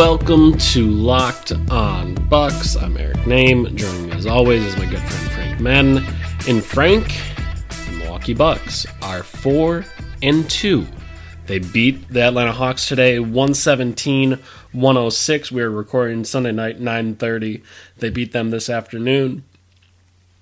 Welcome to Locked On Bucks. I'm Eric Nehm. Joining me as always is my good friend Frank Madden. And Frank, the Milwaukee Bucks are four and two. They beat the Atlanta Hawks today 117 106. We are recording Sunday night 9:30. They beat them this afternoon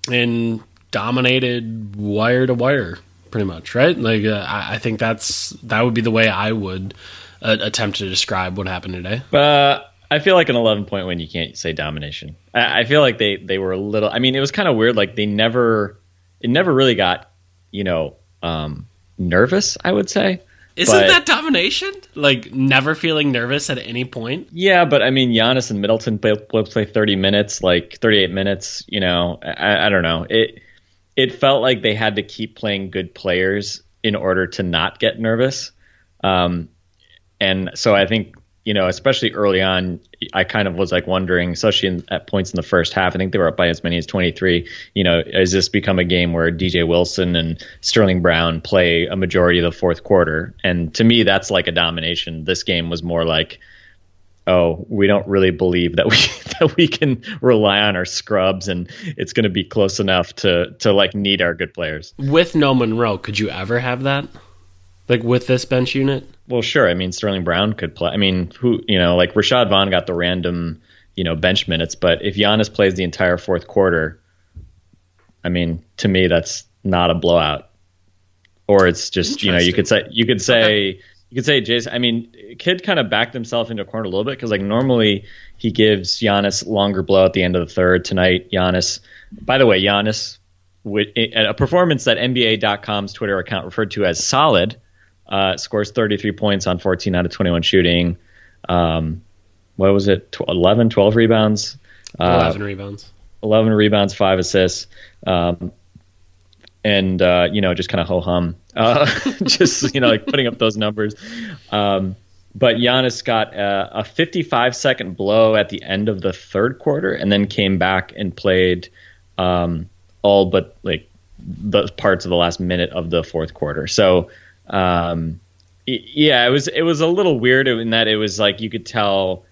and dominated wire to wire pretty much, right? Like uh, I, I think that's that would be the way I would uh, attempt to describe what happened today. Uh, I feel like an 11 point win, you can't say domination. I, I feel like they, they were a little, I mean, it was kind of weird. Like they never, it never really got, you know, um, nervous, I would say. Isn't But- that domination? Like never feeling nervous at any point? Yeah, but I mean, Giannis and Middleton both both play 30 minutes, like 38 minutes, you know, I, I don't know. It, it felt like they had to keep playing good players in order to not get nervous. Um, and so I think you know, especially early on, I kind of was like wondering, especially in, at points in the first half. I think they were up by as many as 23. You know, has this become a game where DJ Wilson and Sterling Brown play a majority of the fourth quarter? And to me, that's like a domination. This game was more like, oh, we don't really believe that we that we can rely on our scrubs, and it's going to be close enough to to like need our good players. With no Monroe, could you ever have that? Like with this bench unit? Well, sure. I mean, Sterling Brown could play. I mean, who you know, like Rashad Vaughn got the random, you know, bench minutes, but if Giannis plays the entire fourth quarter, I mean, to me, that's not a blowout. Or it's just you know, you could say you could say you could say Jason. I mean, Kidd kind of backed himself into a corner a little bit because like normally he gives Giannis longer blow at the end of the third. Tonight, Giannis. By the way, Giannis, with a performance that NBA.com's Twitter account referred to as solid uh, scores 33 points on 14 out of 21 shooting. Um, what was it? Tw- 11, 12 rebounds, uh, Eleven rebounds. 11 rebounds, five assists. Um, and, uh, you know, just kind of ho hum, uh, just, you know, like putting up those numbers. Um, but Giannis got uh, a 55 second blow at the end of the third quarter and then came back and played um, all but like the parts of the last minute of the fourth quarter. So, um, yeah, it was it was a little weird in that it was like you could tell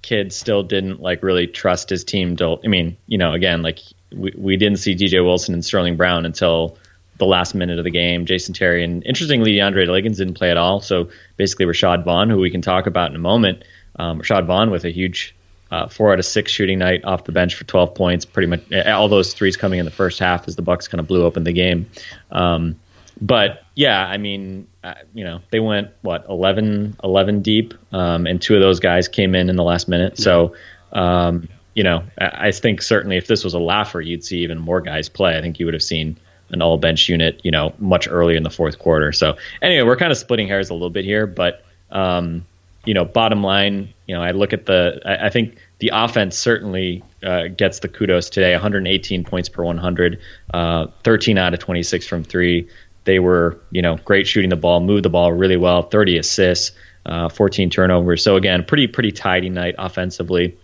Kidd still didn't like really trust his team to I mean, you know, again, like we, we didn't see DJ Wilson and Sterling Brown until the last minute of the game. Jason Terry and interestingly DeAndre Liggins didn't play at all. So basically Rashad Vaughn, who we can talk about in a moment, um, Rashad Vaughn with a huge uh, four out of six shooting night off the bench for 12 points. Pretty much all those threes coming in the first half as the Bucks kind of blew open the game. Um, but yeah, I mean, uh, you know, they went what 11, 11 deep, um, and two of those guys came in in the last minute. So, um, you know, I, I think certainly if this was a laugher, you'd see even more guys play. I think you would have seen an all bench unit, you know, much earlier in the fourth quarter. So anyway, we're kind of splitting hairs a little bit here, but um, you know, bottom line, you know, I look at the, I, I think the offense certainly uh, gets the kudos today. 118 points per 100, uh, 13 out of 26 from three. They were, you know, great shooting the ball, moved the ball really well, 30 assists, uh, 14 turnovers. So again, pretty pretty tidy night offensively,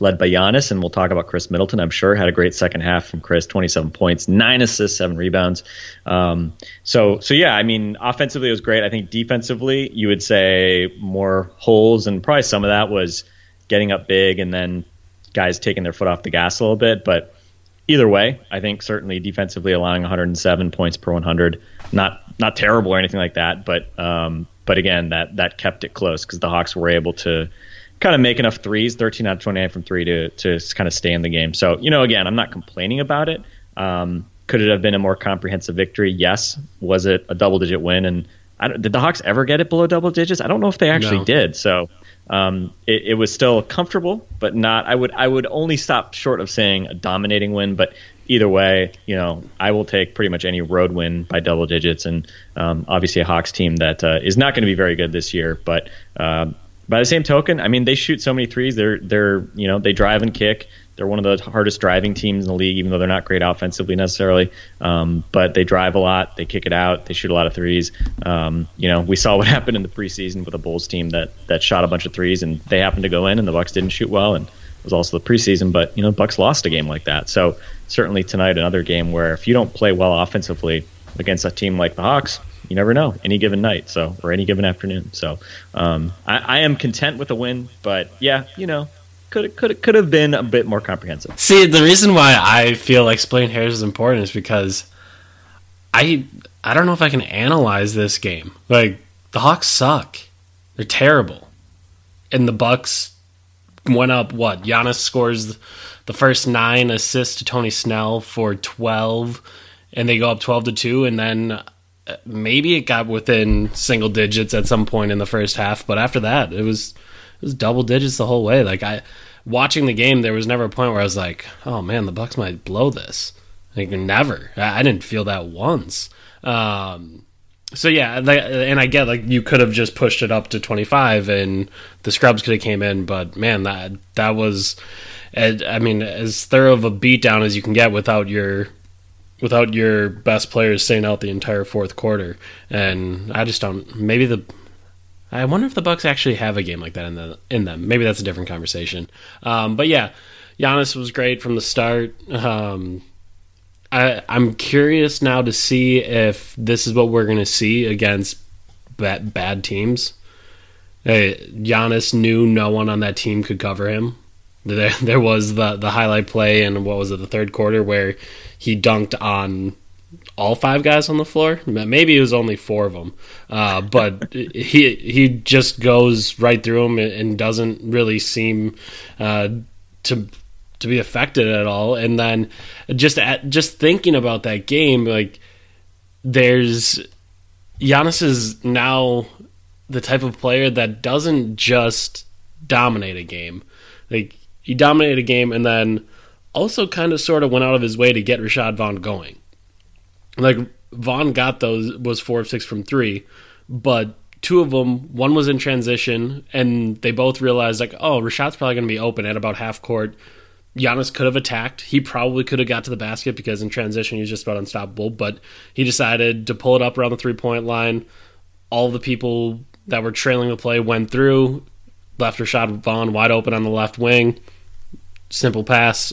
led by Giannis, and we'll talk about Khris Middleton. I'm sure had a great second half from Khris, 27 points, nine assists, seven rebounds. Um, so so yeah, I mean, offensively it was great. I think defensively you would say more holes, and probably some of that was getting up big and then guys taking their foot off the gas a little bit, but either way, I think certainly defensively allowing 107 points per 100, not not terrible or anything like that, but um, but again that that kept it close because the Hawks were able to kind of make enough threes, 13 out of 29 from three to to kind of stay in the game. So you know, again, I'm not complaining about it. Um, could it have been a more comprehensive victory? Yes. Was it a double digit win? And I don't, did the Hawks ever get it below double digits? I don't know if they actually No. did. So Um, it, it, was still comfortable, but not. I would I would only stop short of saying a dominating win. But either way, you know, I will take pretty much any road win by double digits, and um, obviously a Hawks team that uh, is not going to be very good this year. But uh, by the same token, I mean they shoot so many threes. They're they're you know they drive and kick. They're one of the hardest driving teams in the league, even though they're not great offensively necessarily. Um, but they drive a lot, they kick it out, they shoot a lot of threes. Um, you know, we saw what happened in the preseason with a Bulls team that that shot a bunch of threes and they happened to go in, and the Bucks didn't shoot well, and it was also the preseason. But you know, the Bucks lost a game like that. So certainly tonight, another game where if you don't play well offensively against a team like the Hawks, you never know any given night so or any given afternoon so um, I, I, am content with a win but yeah you know could could could have been a bit more comprehensive. See, the reason why I feel like splitting hairs is important is because I I don't know if I can analyze this game. Like the Hawks suck. They're terrible. And the Bucks went up what? Giannis scores the first 9 assists to Tony Snell for 12 and they go up 12 to 2 and then uh, maybe it got within single digits at some point in the first half, but after that it was was double digits the whole way. Like I watching the game, there was never a point where I was like, "Oh man, the Bucks might blow this." Like never. I, I didn't feel that once. Um, so yeah, and I get like you could have just pushed it up to 25 and the scrubs could have came in, but man, that that was, I mean, as thorough of a beatdown as you can get without your without your best players staying out the entire fourth quarter. And I just don't. Maybe the I wonder if the Bucks actually have a game like that in the in them. Maybe that's a different conversation. Um, but yeah, Giannis was great from the start. Um, I, I'm curious now to see if this is what we're going to see against bad, bad teams. Uh, Giannis knew no one on that team could cover him. There, there was the the highlight play in what was it the third quarter where he dunked on all five guys on the floor. Maybe it was only four of them, uh, but he he just goes right through them and doesn't really seem uh, to to be affected at all. And then just at, just thinking about that game, like there's Giannis is now the type of player that doesn't just dominate a game. Like he dominated a game and then also kind of sort of went out of his way to get Rashad Vaughn going like Vaughn got those was four of six from three, but two of them, one was in transition, and they both realized like, oh, Rashad's probably going to be open at about half court. Giannis could have attacked. He probably could have got to the basket because in transition he was just about unstoppable. But he decided to pull it up around the three point line. All the people that were trailing the play went through, left Rashad Vaughn wide open on the left wing. Simple pass,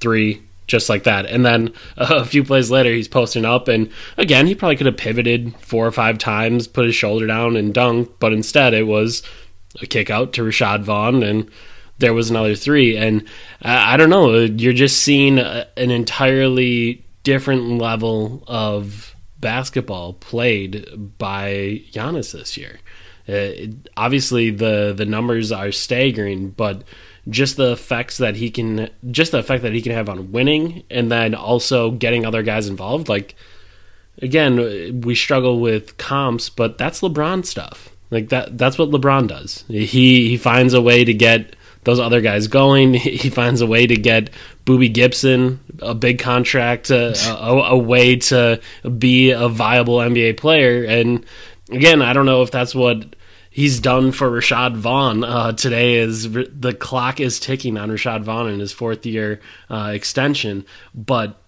three, just like that. And then a few plays later, he's posting up, and again, he probably could have pivoted four or five times, put his shoulder down, and dunked, but instead it was a kick out to Rashad Vaughn, and there was another three. And I, I don't know, you're just seeing a, an entirely different level of basketball played by Giannis this year. Uh, obviously, the the numbers are staggering, but just the effects that he can just the effect that he can have on winning and then also getting other guys involved. Like again we struggle with comps but that's LeBron stuff. Like that that's what LeBron does. He he finds a way to get those other guys going. He finds a way to get Boobie Gibson a big contract uh, a, a way to be a viable NBA player. And again I don't know if that's what he's done for Rashad Vaughn uh, today. Is the clock is ticking on Rashad Vaughn in his fourth year uh, extension, but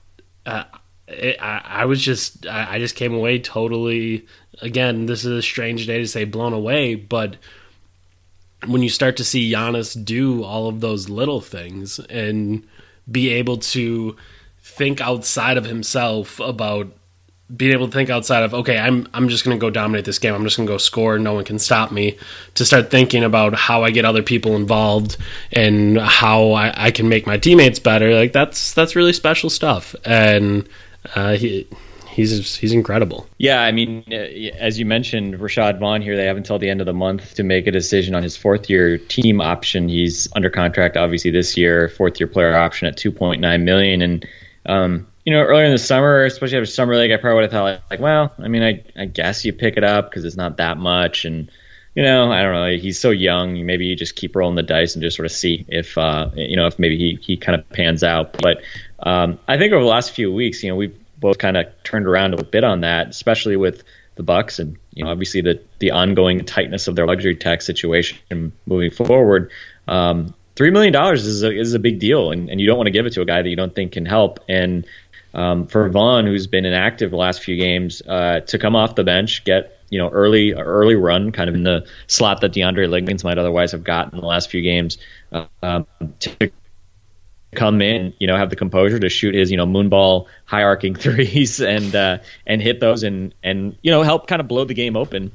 uh, it, I, I, was just I, I, just came away totally. Again, this is a strange day to say blown away, but when you start to see Giannis do all of those little things and be able to think outside of himself about being able to think outside of okay i'm i'm just going to go dominate this game. I'm just going to go score. No one can stop me. To start thinking about how i get other people involved and how i, I can make my teammates better. Like that's that's really special stuff. And uh, he he's he's incredible. Yeah, I mean, uh, as you mentioned, Rashad Vaughn here, they have until the end of the month to make a decision on his fourth year team option. He's under contract, obviously, this year, fourth year player option at two point nine million, and um, you know, earlier in the summer, especially after summer league, I probably would have thought like, like well, I mean, I, I guess you pick it up because it's not that much, and you know, I don't know. He's so young. Maybe you just keep rolling the dice and just sort of see if, uh, you know, if maybe he, he kind of pans out. But um, I think over the last few weeks, you know, we've both kind of turned around a bit on that, especially with the Bucks and you know obviously the the ongoing tightness of their luxury tax situation moving forward. Um, Three million dollars is a, is a big deal, and, and you don't want to give it to a guy that you don't think can help. And um, for Vaughn, who's been inactive the last few games, uh, to come off the bench, get you know early early run, kind of in the slot that DeAndre Liggins might otherwise have gotten in the last few games, uh, um, to come in, you know, have the composure to shoot his, you know, moonball high arcing threes and uh, and hit those and and you know help kind of blow the game open.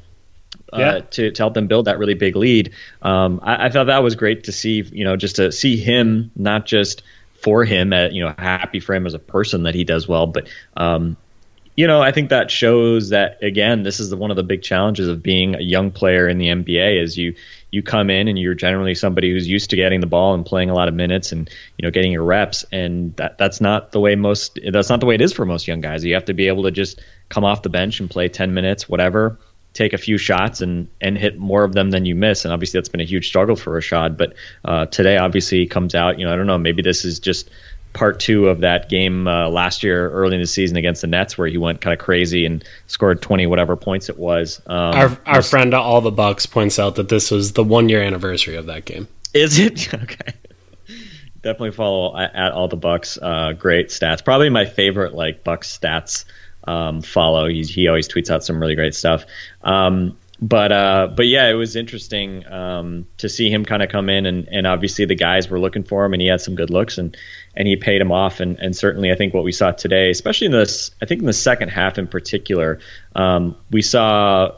Uh, yeah. to, to help them build that really big lead. Um, I, I, thought that was great to see, you know, just to see him, not just for him, at, you know, happy for him as a person that he does well, but, um, you know, I think that shows that again, this is the, one of the big challenges of being a young player in the NBA is you you come in and you're generally somebody who's used to getting the ball and playing a lot of minutes and you know getting your reps and that that's not the way most that's not the way it is for most young guys. You have to be able to just come off the bench and play 10 minutes whatever, take a few shots and and hit more of them than you miss and obviously that's been a huge struggle for Rashad, but uh, today obviously he comes out, you know, I don't know, maybe this is just part two of that game uh, last year early in the season against the Nets where he went kind of crazy and scored 20 whatever points it was. Um, our our friend all the Bucks points out that this was the one year anniversary of that game. Is it okay? Definitely follow at all the Bucks. Uh, great stats. Probably my favorite like Bucks stats um, follow. He, he always tweets out some really great stuff. Um, but uh, but yeah, it was interesting um, to see him kind of come in, and, and obviously the guys were looking for him, and he had some good looks, and and he paid him off, and, and certainly I think what we saw today, especially in this, I think in the second half in particular, um, we saw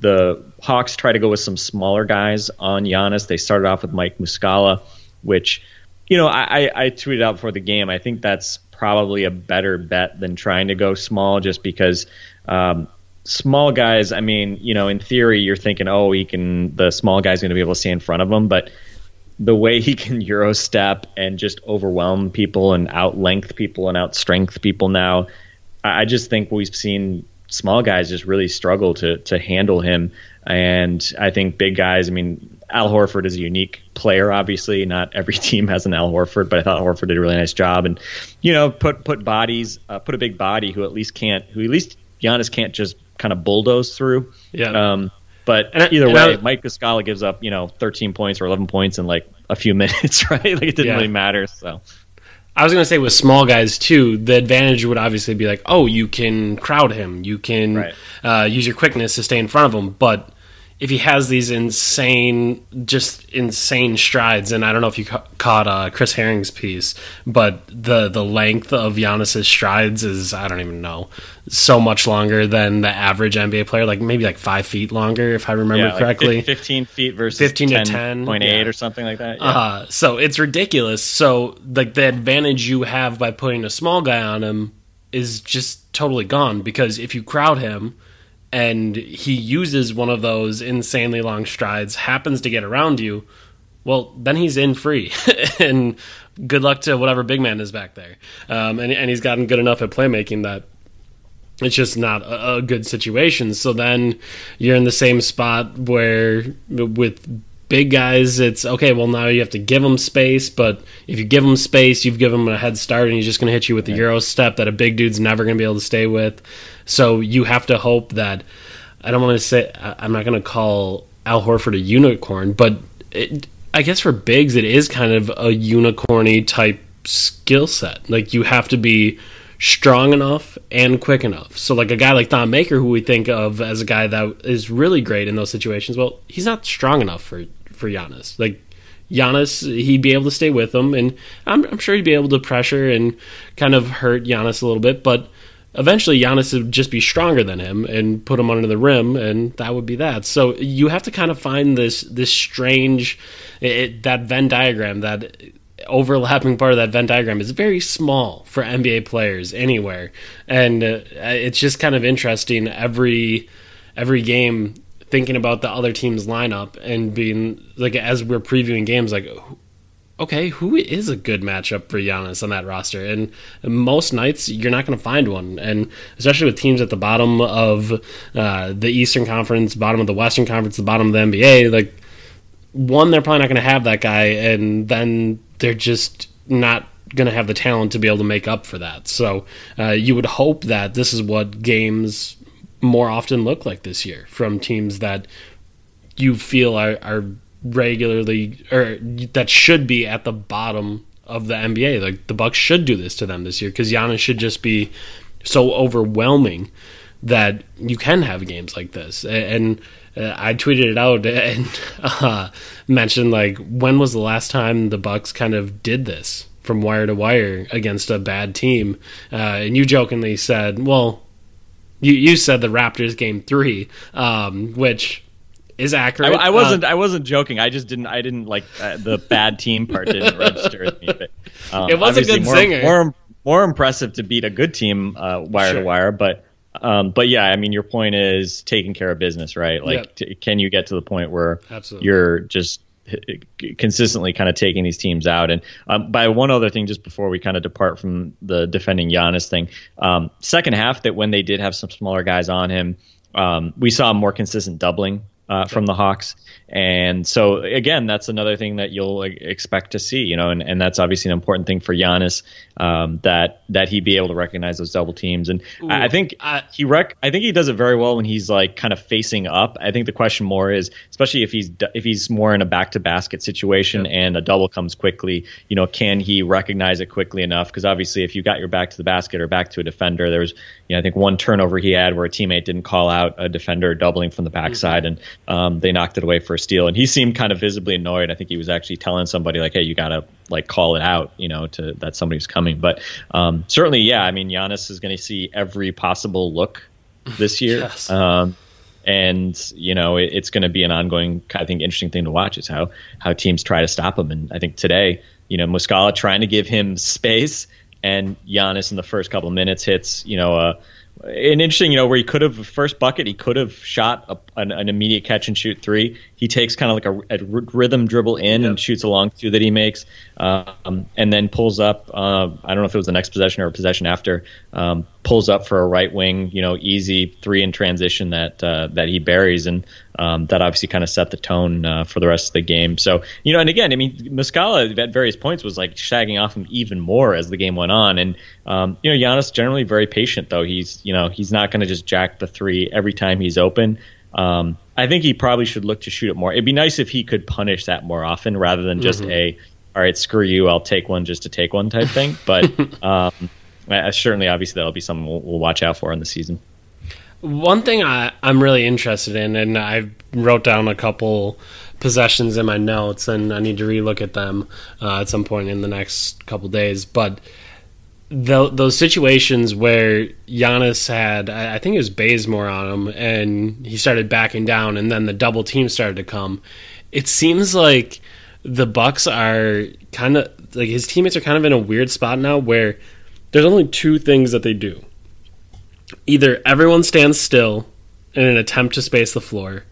the Hawks try to go with some smaller guys on Giannis. They started off with Mike Muscala, which you know I, I tweeted out before the game. I think that's probably a better bet than trying to go small, just because. Um, small guys, I mean, you know, in theory, you're thinking, oh, he can, the small guy's going to be able to stay in front of him. But the way he can euro step and just overwhelm people and outlength people and outstrength people now, I just think we've seen small guys just really struggle to to handle him. And I think big guys, I mean, Al Horford is a unique player, obviously. Not every team has an Al Horford, but I thought Horford did a really nice job. And, you know, put put bodies, uh, put a big body who at least can't, who at least Giannis can't just kind of bulldoze through. Yeah. Um, but and, either and way, I, Mike Muscala gives up, you know, 13 points or 11 points in like a few minutes, right? Like it didn't yeah. really matter. So I was going to say with small guys too, the advantage would obviously be like, oh, you can crowd him, you can right. uh, use your quickness to stay in front of him, but if he has these insane, just insane strides, and I don't know if you ca- caught uh, Chris Herring's piece, but the the length of Giannis's strides is I don't even know so much longer than the average NBA player, like maybe like five feet longer if I remember yeah, correctly. Like fifteen feet versus fifteen 10. to ten point eight yeah. or something like that. Yeah. Uh, so it's ridiculous. So like the advantage you have by putting a small guy on him is just totally gone because if you crowd him and he uses one of those insanely long strides, happens to get around you, well, then he's in free. and good luck to whatever big man is back there. Um, and, and he's gotten good enough at playmaking that it's just not a, a, good situation. So then you're in the same spot where with big guys, it's okay. Well, now you have to give them space, but if you give them space, you've given them a head start, and he's just going to hit you with the right. euro step that a big dude's never going to be able to stay with. So you have to hope that I don't want to say I'm not going to call Al Horford a unicorn, but it, I guess for bigs it is kind of a unicorny type skill set. Like you have to be strong enough and quick enough. So like a guy like Thon Maker, who we think of as a guy that is really great in those situations, well, he's not strong enough for for Giannis. Like Giannis, he'd be able to stay with him, and I'm, I'm sure he'd be able to pressure and kind of hurt Giannis a little bit. But eventually, Giannis would just be stronger than him and put him under the rim, and that would be that. So you have to kind of find this this strange it, that Venn diagram that overlapping part of that Venn diagram is very small for NBA players anywhere, and uh, it's just kind of interesting every every game thinking about the other team's lineup and being like as we're previewing games like okay, who is a good matchup for Giannis on that roster? And most nights you're not going to find one, and especially with teams at the bottom of uh, the Eastern Conference, bottom of the Western Conference, the bottom of the NBA, like one, they're probably not going to have that guy, and then they're just not going to have the talent to be able to make up for that. So uh, you would hope that this is what games more often look like this year from teams that you feel are, are regularly or that should be at the bottom of the NBA. Like the Bucks should do this to them this year because Giannis should just be so overwhelming that you can have games like this. And uh, I tweeted it out and uh, mentioned like when was the last time the Bucks kind of did this from wire to wire against a bad team? Uh, and you jokingly said, well. You, you said the Raptors game three, um, which is accurate. I, I wasn't. Uh, I wasn't joking. I just didn't. I didn't like uh, the bad team part didn't register with me. But, um, it was a good more, singer. More, more impressive to beat a good team uh, wire sure. to wire, but um, but yeah, I mean, your point is taking care of business, right? Like, yep. t- can you get to the point where Absolutely. you're just consistently kind of taking these teams out. And um, by one other thing, just before we kind of depart from the defending Giannis thing, um, second half that when they did have some smaller guys on him, um, we saw more consistent doubling uh, from the Hawks. And so again, that's another thing that you'll expect to see, you know, and, and that's obviously an important thing for Giannis um, that that he be able to recognize those double teams. And Ooh, I think I, he rec- I think he does it very well when he's like kind of facing up. I think the question more is, especially if he's if he's more in a back to basket situation yeah. and a double comes quickly, you know, can he recognize it quickly enough? Because obviously, if you got your back to the basket or back to a defender, there was, you know, I think one turnover he had where a teammate didn't call out a defender doubling from the backside, mm-hmm. and um, they knocked it away for a steal. And he seemed kind of visibly annoyed. I think he was actually telling somebody like, "Hey, you gotta like call it out," you know, to that somebody's coming. But um, certainly, yeah, I mean, Giannis is going to see every possible look this year. yes. um, and you know it, it's going to be an ongoing, I think, interesting thing to watch is how how teams try to stop him. And I think today, you know, Muscala trying to give him space, and Giannis in the first couple of minutes hits, you know, a an interesting, you know, where he could have first bucket, he could have shot a, an, an, immediate catch and shoot three. He takes kind of like a, a rhythm dribble in yep. and shoots a long two that he makes, um, and then pulls up. Uh, I don't know if it was the next possession or a possession after. Um, pulls up for a right wing, you know, easy three in transition that uh, that he buries, and um, that obviously kind of set the tone uh, for the rest of the game. So you know, and again, I mean, Muscala at various points was like shagging off him even more as the game went on, and um, you know, Giannis generally very patient though. He's you know he's not going to just jack the three every time he's open. Um, I think he probably should look to shoot it more. It'd be nice if he could punish that more often rather than just mm-hmm. a all right, screw you, I'll take one just to take one type thing. But um, certainly, obviously, that'll be something we'll, we'll, watch out for in the season. One thing I, I'm really interested in, and I wrote down a couple possessions in my notes, and I need to relook at them uh, at some point in the next couple days. But the, those situations where Giannis had, I think it was Bazemore on him, and he started backing down, and then the double team started to come. It seems like the Bucks are kind of like his teammates are kind of in a weird spot now where there's only two things that they do. Either everyone stands still in an attempt to space the floor,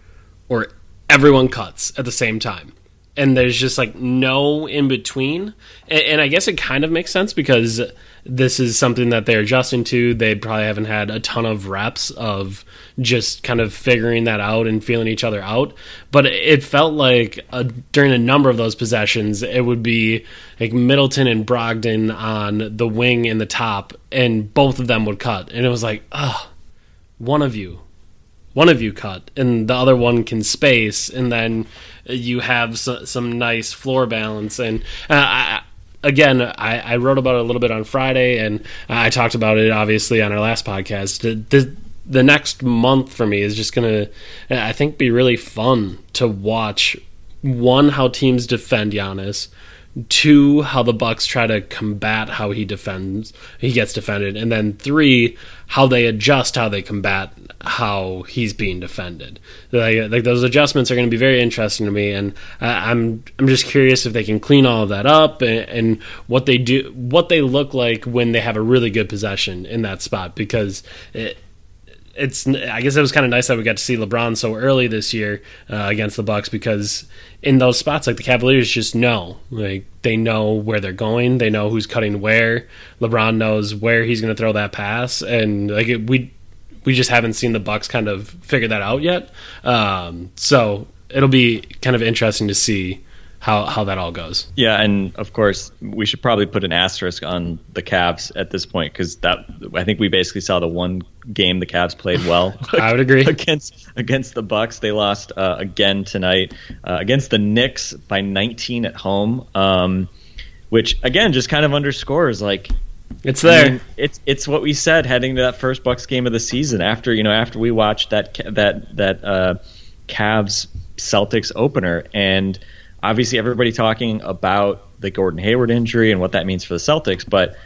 or everyone cuts at the same time and there's just like no in between. And, and, I guess it kind of makes sense because this is something that they're adjusting to. They probably haven't had a ton of reps of just kind of figuring that out and feeling each other out. But it felt like a, during a number of those possessions, it would be like Middleton and Brogdon on the wing and the top, and both of them would cut. And it was like, ugh, one of you one of you cut and the other one can space and then you have so, some nice floor balance and uh, I, again I, I, wrote about it a little bit on friday and i talked about it obviously on our last podcast. The, the, the next month for me is just gonna i think be really fun to watch one how teams defend Giannis two how the bucks try to combat how he defends he gets defended and then three how they adjust how they combat how he's being defended. Like, like those adjustments are going to be very interesting to me and i'm i'm just curious if they can clean all of that up and, and what they do what they look like when they have a really good possession in that spot because it, it's I guess it was kind of nice that we got to see LeBron so early this year uh, against the Bucks because in those spots like the Cavaliers just know like they know where they're going, they know who's cutting where. LeBron knows where he's going to throw that pass, and like it, we we just haven't seen the Bucks kind of figure that out yet. Um, so it'll be kind of interesting to see how how that all goes. Yeah, and of course we should probably put an asterisk on the Cavs at this point because that I think we basically saw the one game the Cavs played well. I would agree against against the Bucks. They lost uh, again tonight uh, against the Knicks by 19 at home, um, which again just kind of underscores like it's there. I mean, it's it's what we said heading to that first Bucks game of the season. After you know after we watched that that that uh, Cavs Celtics opener and obviously everybody talking about the Gordon Hayward injury and what that means for the Celtics, but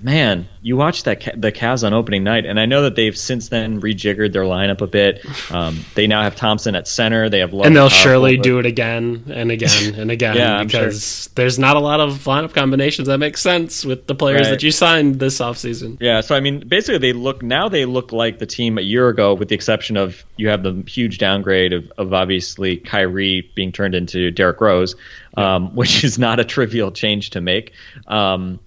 man, you watched that the Cavs on opening night, and I know that they've since then rejiggered their lineup a bit. Um, they now have Thompson at center. They have Love and they'll surely do it again and again and again yeah, because sure. there's not a lot of lineup combinations that make sense with the players right. that you signed this offseason. Yeah, so I mean, basically they look now they look like the team a year ago, with the exception of you have the huge downgrade of, of obviously Kyrie being turned into Derrick Rose, um, which is not a trivial change to make. Um,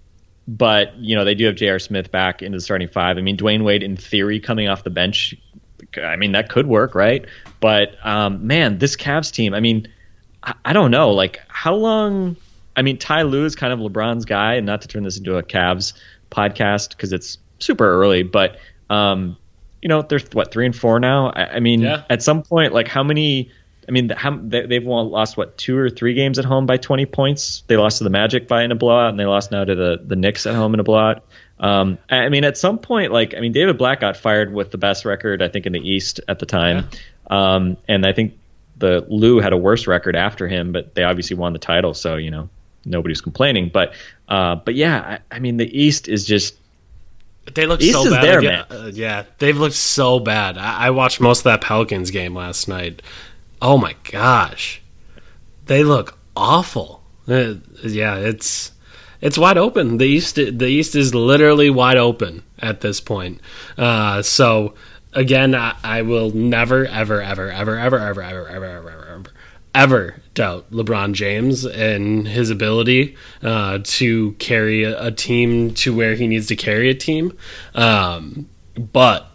but you know they do have J.R. Smith back into the starting five. I mean, Dwyane Wade in theory coming off the bench. I mean that could work, right? But um, man, this Cavs team. I mean, I, I, don't know. Like how long? I mean, Ty Lue is kind of LeBron's guy, and not to turn this into a Cavs podcast because it's super early, but um, you know they're what three and four now. I, I mean, yeah. at some point, like how many? I mean, how, they've lost what two or three games at home by 20 points. They lost to the Magic by in a blowout, and they lost now to the the Knicks at home in a blowout. Um, I mean, at some point, like I mean, David Blatt got fired with the best record I think in the East at the time, yeah. um, and I think the Lue had a worse record after him, but they obviously won the title, so you know nobody's complaining. But uh, but yeah, I, I mean, the East is just they look East so bad. There, yeah, uh, yeah, they've looked so bad. I, I, watched most of that Pelicans game last night oh my gosh, they look awful. Uh, yeah, it's it's wide open. The east the east is literally wide open at this point. Uh, so again, I, I, will never ever ever ever ever ever ever ever ever ever ever doubt LeBron James and his ability uh, to carry a, a, team to where he needs to carry a team. Um, but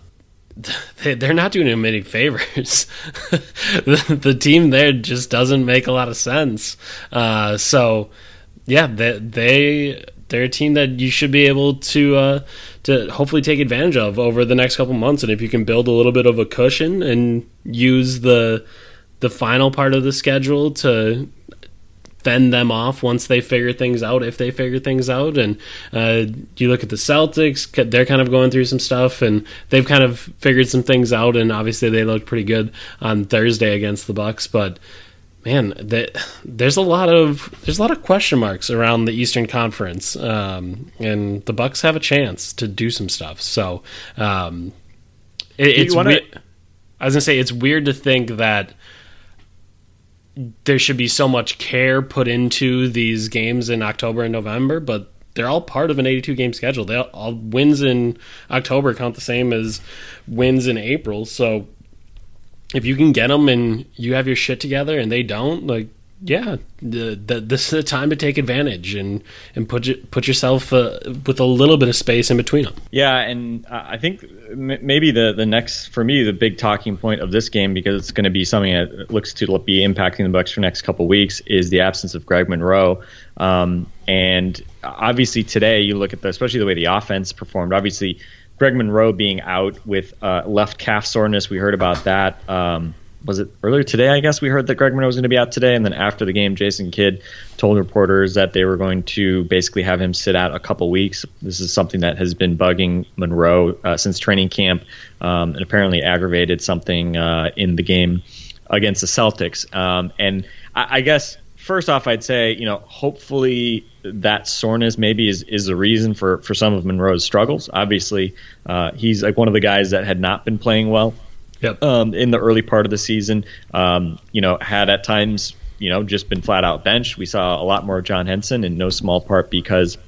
they're not doing him any favors. the, the, team there just doesn't make a lot of sense. Uh, so, yeah, they, they they're a team that you should be able to uh, to hopefully take advantage of over the next couple months. And if you can build a little bit of a cushion and use the the final part of the schedule to fend them off once they figure things out, if they figure things out. And uh, you look at the Celtics; they're kind of going through some stuff, and they've kind of figured some things out. And obviously, they looked pretty good on Thursday against the Bucks, but man, that there's a lot of there's a lot of question marks around the Eastern Conference, um, and the Bucks have a chance to do some stuff. So um, it, it's. Wanna... I was gonna say it's weird to think that there should be so much care put into these games in October and November, but they're all part of an 82 game schedule. They all, all wins in October count the same as wins in April. So if you can get them and you have your shit together and they don't, like yeah, the, the, this is the time to take advantage and and put put yourself uh, with a little bit of space in between them. Yeah, and I think maybe the the next for me the big talking point of this game because it's going to be something that looks to be impacting the Bucks for the next couple weeks is the absence of Greg Monroe. Um, and obviously today you look at the especially the way the offense performed. Obviously, Greg Monroe being out with uh, left calf soreness, we heard about that. Um, was it earlier today? I guess we heard that Greg Monroe was going to be out today, and then after the game, Jason Kidd told reporters that they were going to basically have him sit out a couple weeks. This is something that has been bugging Monroe uh, since training camp, um, and apparently aggravated something uh, in the game against the Celtics. Um, and I, I guess first off, I'd say you know hopefully that soreness maybe is is the reason for for some of Monroe's struggles. Obviously, uh, he's like one of the guys that had not been playing well Yep. Um, in the early part of the season, um, you know, had at times, you know, just been flat out benched. We saw a lot more of John Henson in no small part because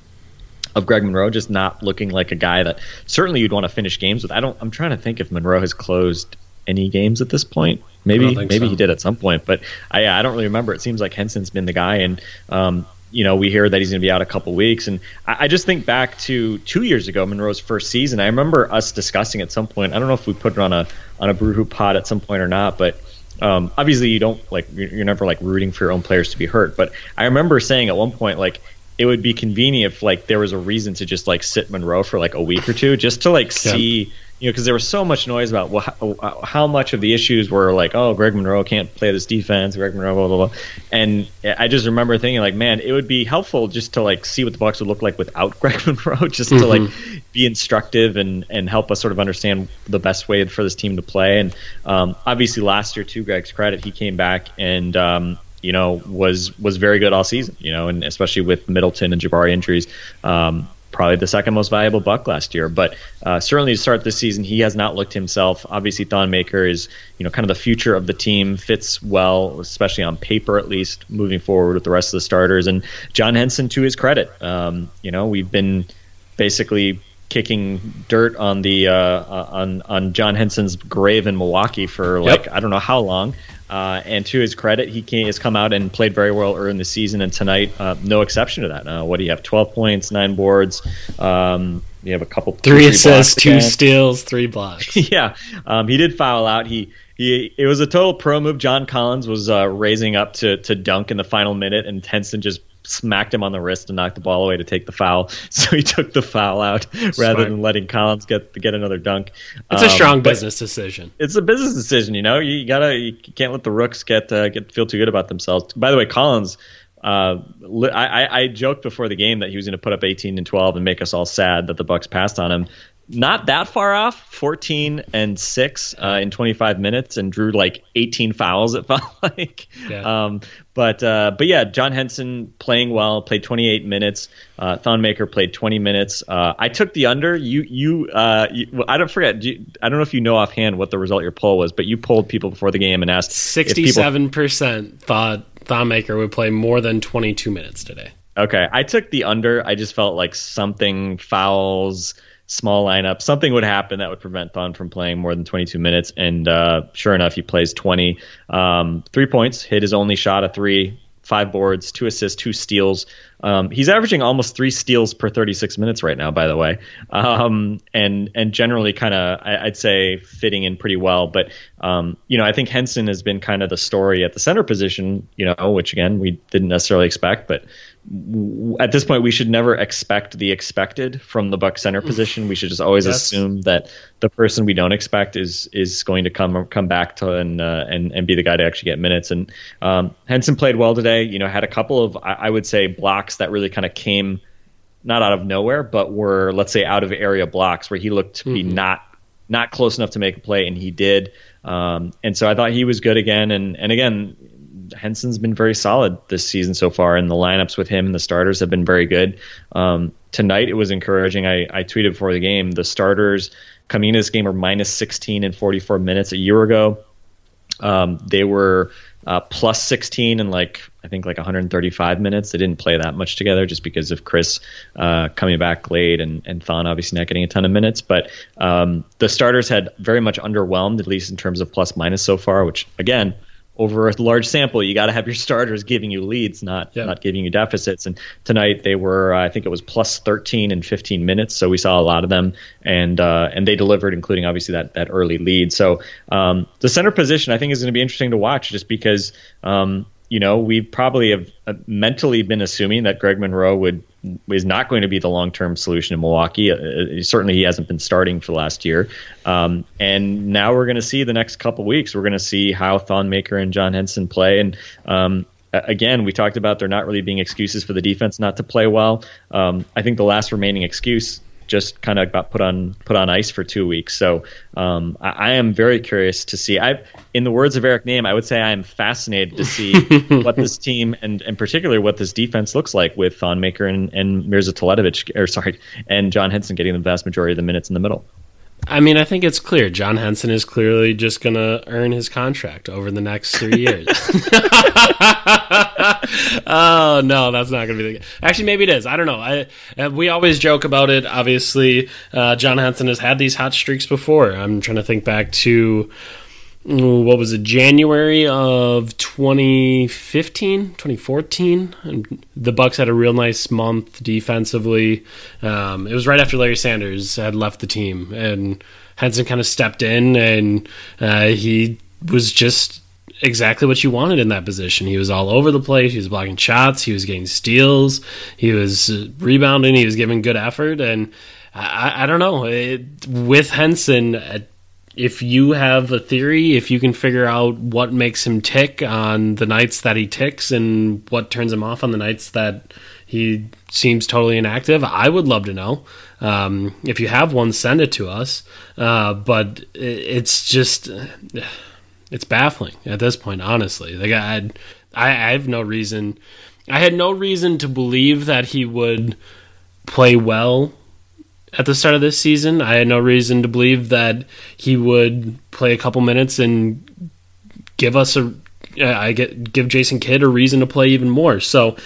of Greg Monroe just not looking like a guy that certainly you'd want to finish games with. I don't. I'm trying to think if Monroe has closed any games at this point. Maybe maybe so. he did at some point, but I I don't really remember. It seems like Henson's been the guy, and um, you know we hear that he's going to be out a couple weeks, and I, I, just think back to two years ago, Monroe's first season. I remember us discussing at some point. I don't know if we put it on a on a Brew Hoop pod at some point or not, but. Um, obviously, you don't like you're never like rooting for your own players to be hurt, but I remember saying at one point like it would be convenient if like there was a reason to just like sit Monroe for like a week or two just to like yeah. see you know because there was so much noise about well, how, how, much of the issues were like oh Greg Monroe can't play this defense Greg Monroe blah blah blah and I just remember thinking like man it would be helpful just to like see what the Bucks would look like without Greg Monroe just mm-hmm. to like mm-hmm. be instructive and and help us sort of understand the best way for this team to play and um, obviously last year to Greg's credit he came back and um, you know, was was very good all season. You know, and especially with Middleton and Jabari injuries, um, probably the second most valuable buck last year. But uh, certainly to start this season, he has not looked himself. Obviously, Thon Maker is you know kind of the future of the team, fits well, especially on paper at least, moving forward with the rest of the starters. And John Henson, to his credit, um, you know, we've been basically kicking dirt on the uh, on on John Henson's grave in Milwaukee for like yep. I don't know how long. Uh, and to his credit, he came, has come out and played very well early in the season, and tonight, uh, no exception to that. Uh, what do you have? Twelve points, nine boards. Um, you have a couple three, three assists, two steals, three blocks. yeah, um, he did foul out. He he. It was a total pro move. John Collins was uh, raising up to to dunk in the final minute, and Henson just smacked him on the wrist and knocked the ball away to take the foul. So he took the foul out Smart. rather than letting Collins get get another dunk. It's um, a strong business decision. It's a business decision, you know. You gotta you can't let the rooks get uh, get feel too good about themselves. By the way, Collins. Uh, I, I joked before the game that he was going to put up 18 and 12 and make us all sad that the Bucks passed on him not that far off 14 and 6 uh, in 25 minutes and drew like 18 fouls it felt like. Yeah. Um, but uh, but yeah john henson playing well played 28 minutes. Uh, Thon Maker played 20 minutes. Uh, i took the under. You you, uh, you i don't forget you, i don't know if you know offhand what the result your poll was but you polled people before the game and asked 67% people... thought Thon Maker would play more than 22 minutes today. Okay i took the under. I just felt like something fouls small lineup, something would happen that would prevent Thon from playing more than 22 minutes. And uh, sure enough, he plays 20. Um, three points, hit his only shot of three, five boards, two assists, two steals. Um, he's averaging almost three steals per 36 minutes right now, by the way, um, and and generally kind of I'd say fitting in pretty well. But um, you know, I think Henson has been kind of the story at the center position, you know, which again we didn't necessarily expect, but at this point we should never expect the expected from the buck center position. We should just always yes. assume that the person we don't expect is is going to come come back to and uh, and and be the guy to actually get minutes. And um, henson played well today you know had a couple of I, I would say blocks that really kind of came not out of nowhere but were let's say out of area blocks where he looked to mm-hmm. be not not close enough to make a play and he did um, and so I thought he was good again and and again Henson's been very solid this season so far, and the lineups with him and the starters have been very good. Um, tonight it was encouraging. I, I tweeted before the game the starters coming into this game were minus 16 in 44 minutes a year ago. Um, they were uh, plus 16 in like I think like 135 minutes. They didn't play that much together just because of Khris uh, coming back late and and Thon obviously not getting a ton of minutes. But um, the starters had very much underwhelmed, at least in terms of plus minus so far. Which again, over a large sample, you got to have your starters giving you leads, not yep. not giving you deficits. And tonight they were, uh, I think it was plus 13 in 15 minutes, so we saw a lot of them, and uh, and they delivered, including obviously that that early lead. So um, the center position I think is going to be interesting to watch, just because um, you know we probably have uh, mentally been assuming that Greg Monroe would is not going to be the long term solution in Milwaukee. Uh, uh, certainly, he hasn't been starting for the last year. Um, and now we're going to see the next couple weeks. We're going to see how Thon Maker and John Henson play. And um, again, we talked about there not really being excuses for the defense not to play well. Um, I think the last remaining excuse just kind of got put on put on ice for two weeks. So um, I, I, am very curious to see. I, in the words of Eric Nehm, I would say I am fascinated to see what this team and, and particularly what this defense looks like with Thon Maker and, and Mirza Teletovic, or sorry, and John Henson getting the vast majority of the minutes in the middle. I mean, I think it's clear. John Henson is clearly just going to earn his contract over the next three years. oh no, that's not going to be the. Actually, maybe it is. I don't know. I uh, we always joke about it. Obviously, uh, John Henson has had these hot streaks before. I'm trying to think back to what was it January of 2015 2014 and the Bucks had a real nice month defensively um, it was right after Larry Sanders had left the team and Henson kind of stepped in and uh, he was just exactly what you wanted in that position. He was all over the place. He was blocking shots. He was getting steals. He was uh, rebounding. He was giving good effort. And I, I don't know. It, with Henson, uh, if you have a theory, if you can figure out what makes him tick on the nights that he ticks and what turns him off on the nights that he seems totally inactive, I would love to know. Um, if you have one, send it to us. Uh, but it's just it's baffling at this point. Honestly, like I, I, I have no reason. I had no reason to believe that he would play well at the start of this season. I had no reason to believe that he would play a couple minutes and give us a I get give Jason Kidd a reason to play even more. So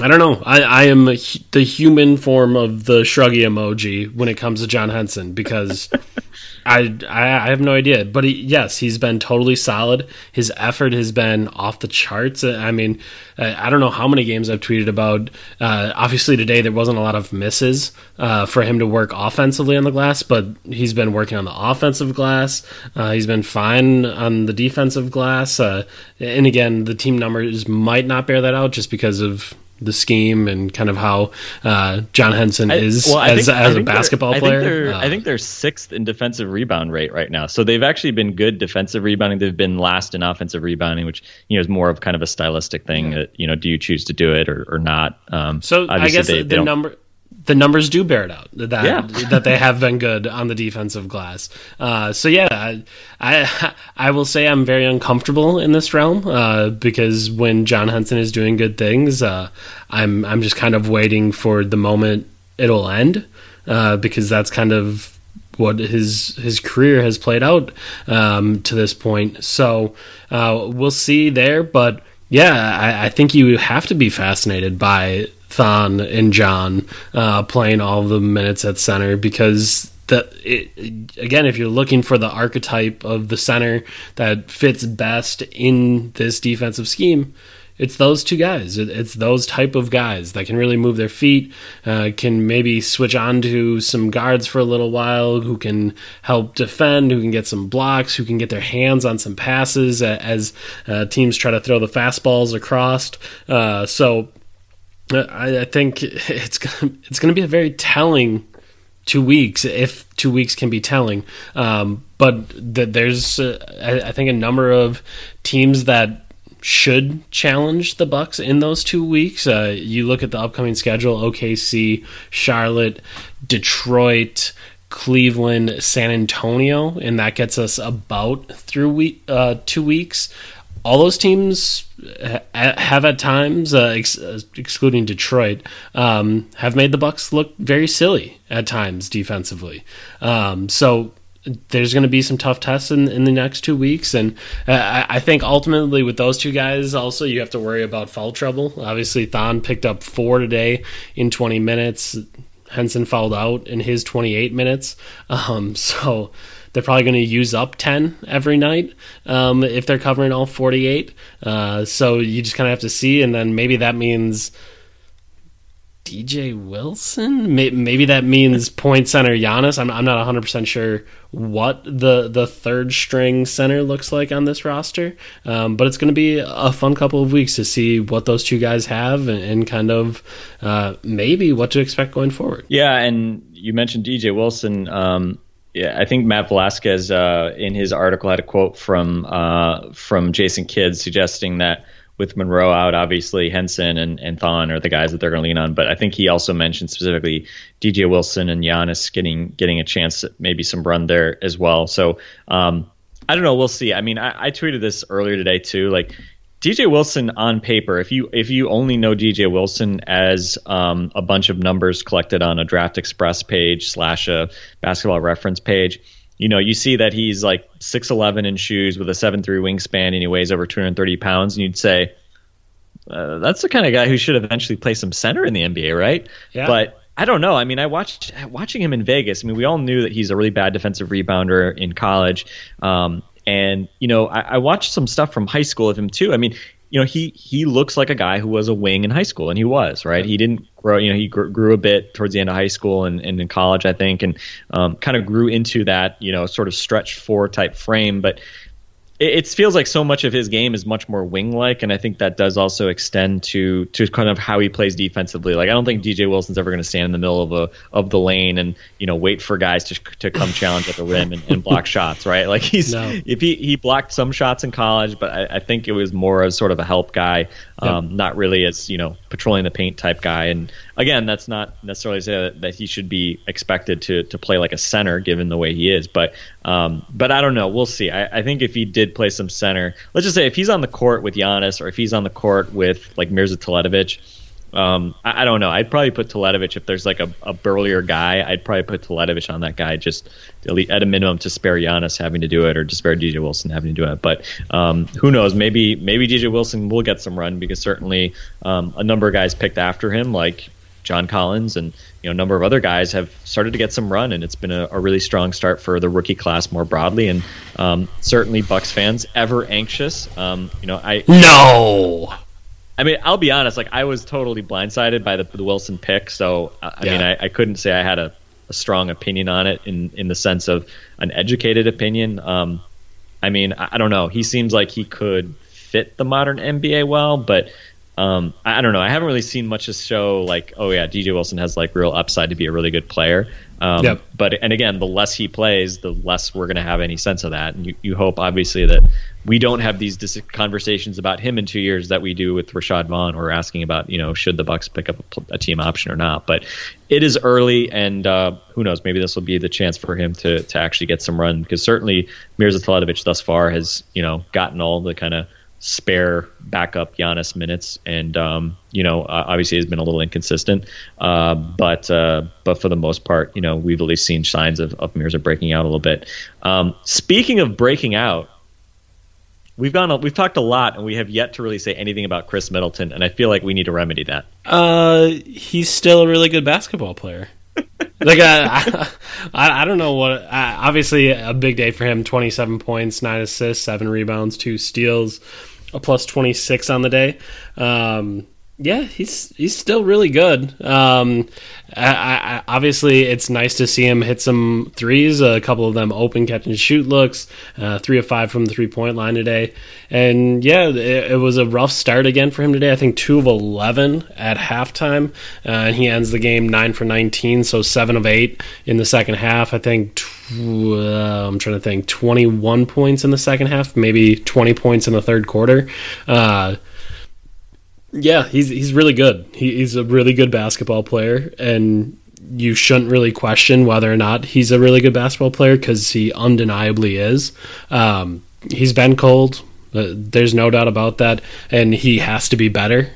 I don't know. I, I am the human form of the shruggy emoji when it comes to John Henson because I, I have no idea, but he, yes, he's been totally solid. His effort has been off the charts. I mean, I don't know how many games I've tweeted about. Uh, obviously, today there wasn't a lot of misses uh, for him to work offensively on the glass, but he's been working on the offensive glass. Uh, he's been fine on the defensive glass. Uh, and again, the team numbers might not bear that out just because of the scheme and kind of how uh, John Henson is well, as, think, as a basketball I player. Think they're, uh, I think they're sixth in defensive rebound rate right now. So they've actually been good defensive rebounding. They've been last in offensive rebounding, which you know is more of kind of a stylistic thing. Yeah. That you know, do you choose to do it or, or not? Um, so I guess they, the, the number the numbers do bear it out that yeah. that they have been good on the defensive glass. Uh, so yeah, I, I, I will say I'm very uncomfortable in this realm uh, because when John Henson is doing good things, uh, I'm I'm just kind of waiting for the moment it'll end uh, because that's kind of what his his career has played out um, to this point. So uh, we'll see there, but. Yeah, I, I think you have to be fascinated by Thon and John uh, playing all the minutes at center because that again, if you're looking for the archetype of the center that fits best in this defensive scheme, it's those two guys. It's those type of guys that can really move their feet, uh, can maybe switch on to some guards for a little while, who can help defend, who can get some blocks, who can get their hands on some passes as uh, teams try to throw the fastballs across. Uh, so I, I think it's gonna, it's going to be a very telling two weeks, if two weeks can be telling. Um, but th- there's, uh, I, I, think, a number of teams that should challenge the Bucks in those two weeks. Uh, you look at the upcoming schedule: OKC, Charlotte, Detroit. Cleveland, San Antonio, and that gets us about through week, uh, two weeks all those teams have at times, uh, ex- uh, excluding Detroit, um, have made the Bucks look very silly at times defensively. Um, so there's going to be some tough tests in, in the next two weeks, and uh, I, I think ultimately with those two guys, also you have to worry about foul trouble. Obviously, Thon picked up four today in 20 minutes. Henson fouled out in his 28 minutes. Um, so they're probably going to use up 10 every night um, if they're covering all 48. Uh, so you just kind of have to see, and then maybe that means DJ Wilson. Maybe that means point center Giannis. I'm, I'm not 100 percent sure what the the third string center looks like on this roster, um, but it's going to be a fun couple of weeks to see what those two guys have and, and kind of uh, maybe what to expect going forward. Yeah, and you mentioned DJ Wilson. Um, yeah, I think Matt Velazquez uh, in his article had a quote from uh, from Jason Kidd suggesting that with Monroe out, obviously Henson and, and Thon are the guys that they're going to lean on. But I think he also mentioned specifically DJ Wilson and Giannis getting getting a chance, at maybe some run there as well. So um, I don't know. We'll see. I mean, I, I tweeted this earlier today too. Like DJ Wilson on paper, if you if you only know DJ Wilson as um, a bunch of numbers collected on a Draft Express page slash a Basketball Reference page, you know you see that he's like six eleven in shoes with a seven three wingspan and he weighs over two hundred thirty pounds, and you'd say uh, that's the kind of guy who should eventually play some center in the NBA, right? Yeah. But I don't know. I mean, I watched watching him in Vegas. I mean, we all knew that he's a really bad defensive rebounder in college. Um, and you know, I, I watched some stuff from high school of him too. I mean, you know, he he looks like a guy who was a wing in high school, and he was right. He didn't grow. You know, he grew, grew a bit towards the end of high school and, and in college, I think, and um, kind of grew into that you know sort of stretch four type frame, but it, it feels like so much of his game is much more wing like, and I think that does also extend to to kind of how he plays defensively. Like I don't think DJ Wilson's ever going to stand in the middle of a of the lane and you know wait for guys to to come challenge at the rim and, and block shots, right? Like he's No. if he he blocked some shots in college, but I, I think it was more as sort of a help guy, um, not really as you know patrolling the paint type guy. And again, that's not necessarily say that, that he should be expected to to play like a center given the way he is, but um, but I don't know. We'll see. I, I think if he did play some center, let's just say if he's on the court with Giannis or if he's on the court with like Mirza Teletovic. Um, I, I don't know. I'd probably put Teletovic if there's like a, a burlier guy. I'd probably put Teletovic on that guy just at a minimum to spare Giannis having to do it or to spare DJ Wilson having to do it. But um, who knows? Maybe maybe DJ Wilson will get some run because certainly um, a number of guys picked after him like John Collins and you know a number of other guys have started to get some run, and it's been a, a really strong start for the rookie class more broadly. And um, certainly Bucks fans ever anxious. Um, you know, I No. I mean, I'll be honest. Like, I was totally blindsided by the, the Wilson pick. So, I I mean, I, I couldn't say I had a, a strong opinion on it in in the sense of an educated opinion. Um, I mean, I, I don't know. He seems like he could fit the modern NBA well, but um, I, I don't know. I haven't really seen much to show like, oh yeah, DJ Wilson has like real upside to be a really good player. Um, Yep. But and again, the less he plays, the less we're going to have any sense of that. And you, you hope obviously that we don't have these dis- conversations about him in two years that we do with Rashad Vaughn or asking about you know should the Bucks pick up a, a team option or not. But it is early, and uh, who knows? Maybe this will be the chance for him to to actually get some run because certainly Mirza Teletovic thus far has you know gotten all the kind of spare backup Giannis minutes, and um, you know obviously has been a little inconsistent, uh, but uh, but for the most part, you know we've at least seen signs of, of Mirza breaking out a little bit. Um, speaking of breaking out, we've gone we've talked a lot, and we have yet to really say anything about Khris Middleton, and I feel like we need to remedy that. Uh, he's still a really good basketball player. Like I, I, I don't know what. Uh, obviously, a big day for him. Twenty-seven points, nine assists, seven rebounds, two steals, a plus twenty-six on the day. Um, yeah, he's he's still really good. Um, I, I, obviously, it's nice to see him hit some threes. A couple of them open catch and shoot looks. Uh, three of five from the three point line today. And yeah, it, it was a rough start again for him today. I think two of eleven at halftime, uh, and he ends the game nine for nineteen, so seven of eight in the second half. I think. Tw- uh, I'm trying to think. Twenty-one points in the second half, maybe twenty points in the third quarter. Yeah, he's he's really good. He, he's a really good basketball player, and you shouldn't really question whether or not he's a really good basketball player because he undeniably is. Um, he's been cold. Uh, there's no doubt about that, and he has to be better.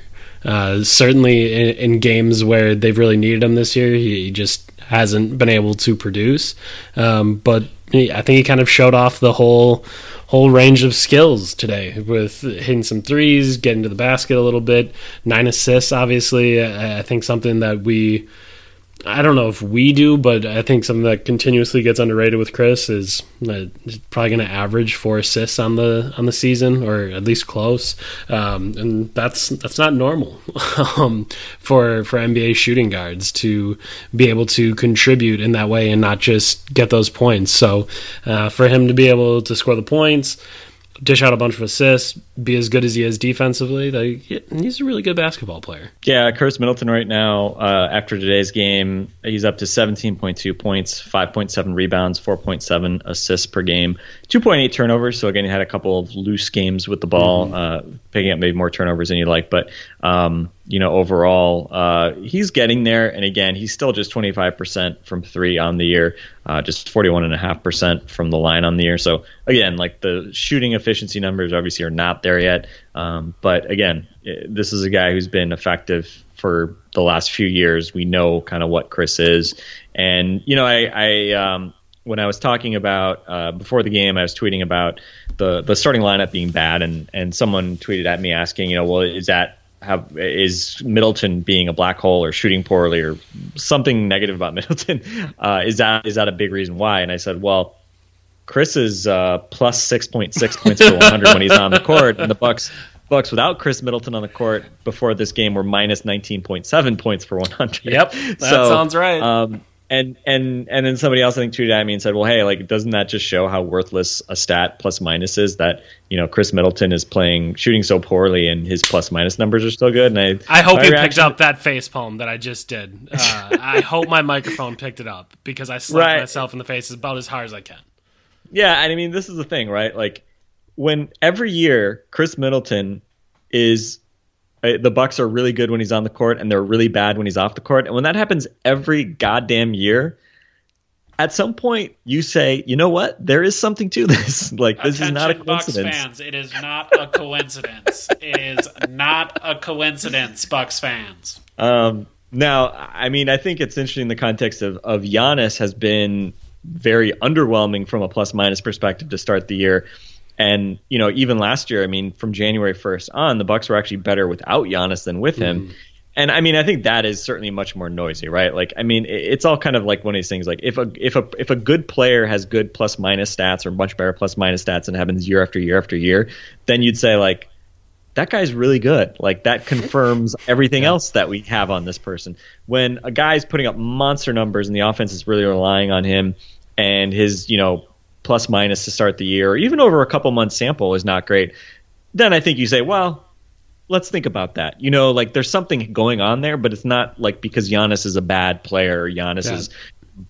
Uh, certainly, in, in games where they've really needed him this year, he just hasn't been able to produce. Um, but I think he kind of showed off the whole whole range of skills today with hitting some threes, getting to the basket a little bit, nine assists. Obviously, I, I think something that we. I don't know if we do, but I think something that continuously gets underrated with Khris is probably going to average four assists on the on the season, or at least close, um, and that's that's not normal um, for for NBA shooting guards to be able to contribute in that way and not just get those points. So uh, for him to be able to score the points, dish out a bunch of assists, be as good as he is defensively, like, he's a really good basketball player. Yeah, Khris Middleton right now, uh, after today's game, he's up to 17.2 points, 5.7 rebounds, 4.7 assists per game, 2.8 turnovers. So again, he had a couple of loose games with the ball, uh, picking up maybe more turnovers than you'd like. But um, you know, overall, uh, he's getting there. And again, he's still just 25% from three on the year, uh, just 41.5% from the line on the year. So again, like the shooting efficiency numbers obviously are not there yet. Um, but again, eh, this is a guy who's been effective for the last few years. We know kind of what Khris is. And, you know, I, I um, when I was talking about uh, before the game, I was tweeting about the, the starting lineup being bad. And, and someone tweeted at me asking, you know, well, is that have is Middleton being a black hole or shooting poorly or something negative about Middleton? Uh, is that is that a big reason why? And I said, well, Khris is uh, plus six point six points per one hundred when he's on the court, and the Bucks Bucks without Khris Middleton on the court before this game were minus nineteen point seven points per one hundred. Yep, that so, sounds right. Um, and and and then somebody else I think tweeted at me and said, "Well, hey, like doesn't that just show how worthless a stat plus minus is? That you know Khris Middleton is playing shooting so poorly and his plus minus numbers are still good." And I I hope you picked up that face palm that I just did. Uh, I hope my microphone picked it up because I slapped right. myself in the face about as hard as I can. Yeah, and I mean this is the thing, right? Like when every year Khris Middleton is the Bucks are really good when he's on the court, and they're really bad when he's off the court. And when that happens every goddamn year, at some point you say, you know what? There is something to this. like this Attention, is not a coincidence. Bucks fans, it is not a coincidence. it is not a coincidence, Bucks fans. Um, now, I mean, I think it's interesting in the context of of Giannis has been very underwhelming from a plus minus perspective to start the year. And you know, even last year, I mean, from January 1st on, the Bucks were actually better without Giannis than with him. Mm. And I mean, I think that is certainly much more noisy, right? Like, I mean, it's all kind of like one of these things. Like, if a if a if a good player has good plus minus stats or much better plus minus stats and happens year after year after year, then you'd say like, that guy's really good. Like that confirms everything else that we have on this person. When a guy's putting up monster numbers and the offense is really relying on him and his, you know, plus minus to start the year, or even over a couple months sample is not great, then I think you say, well, let's think about that. You know, like there's something going on there, but it's not like because Giannis is a bad player or Giannis yeah. is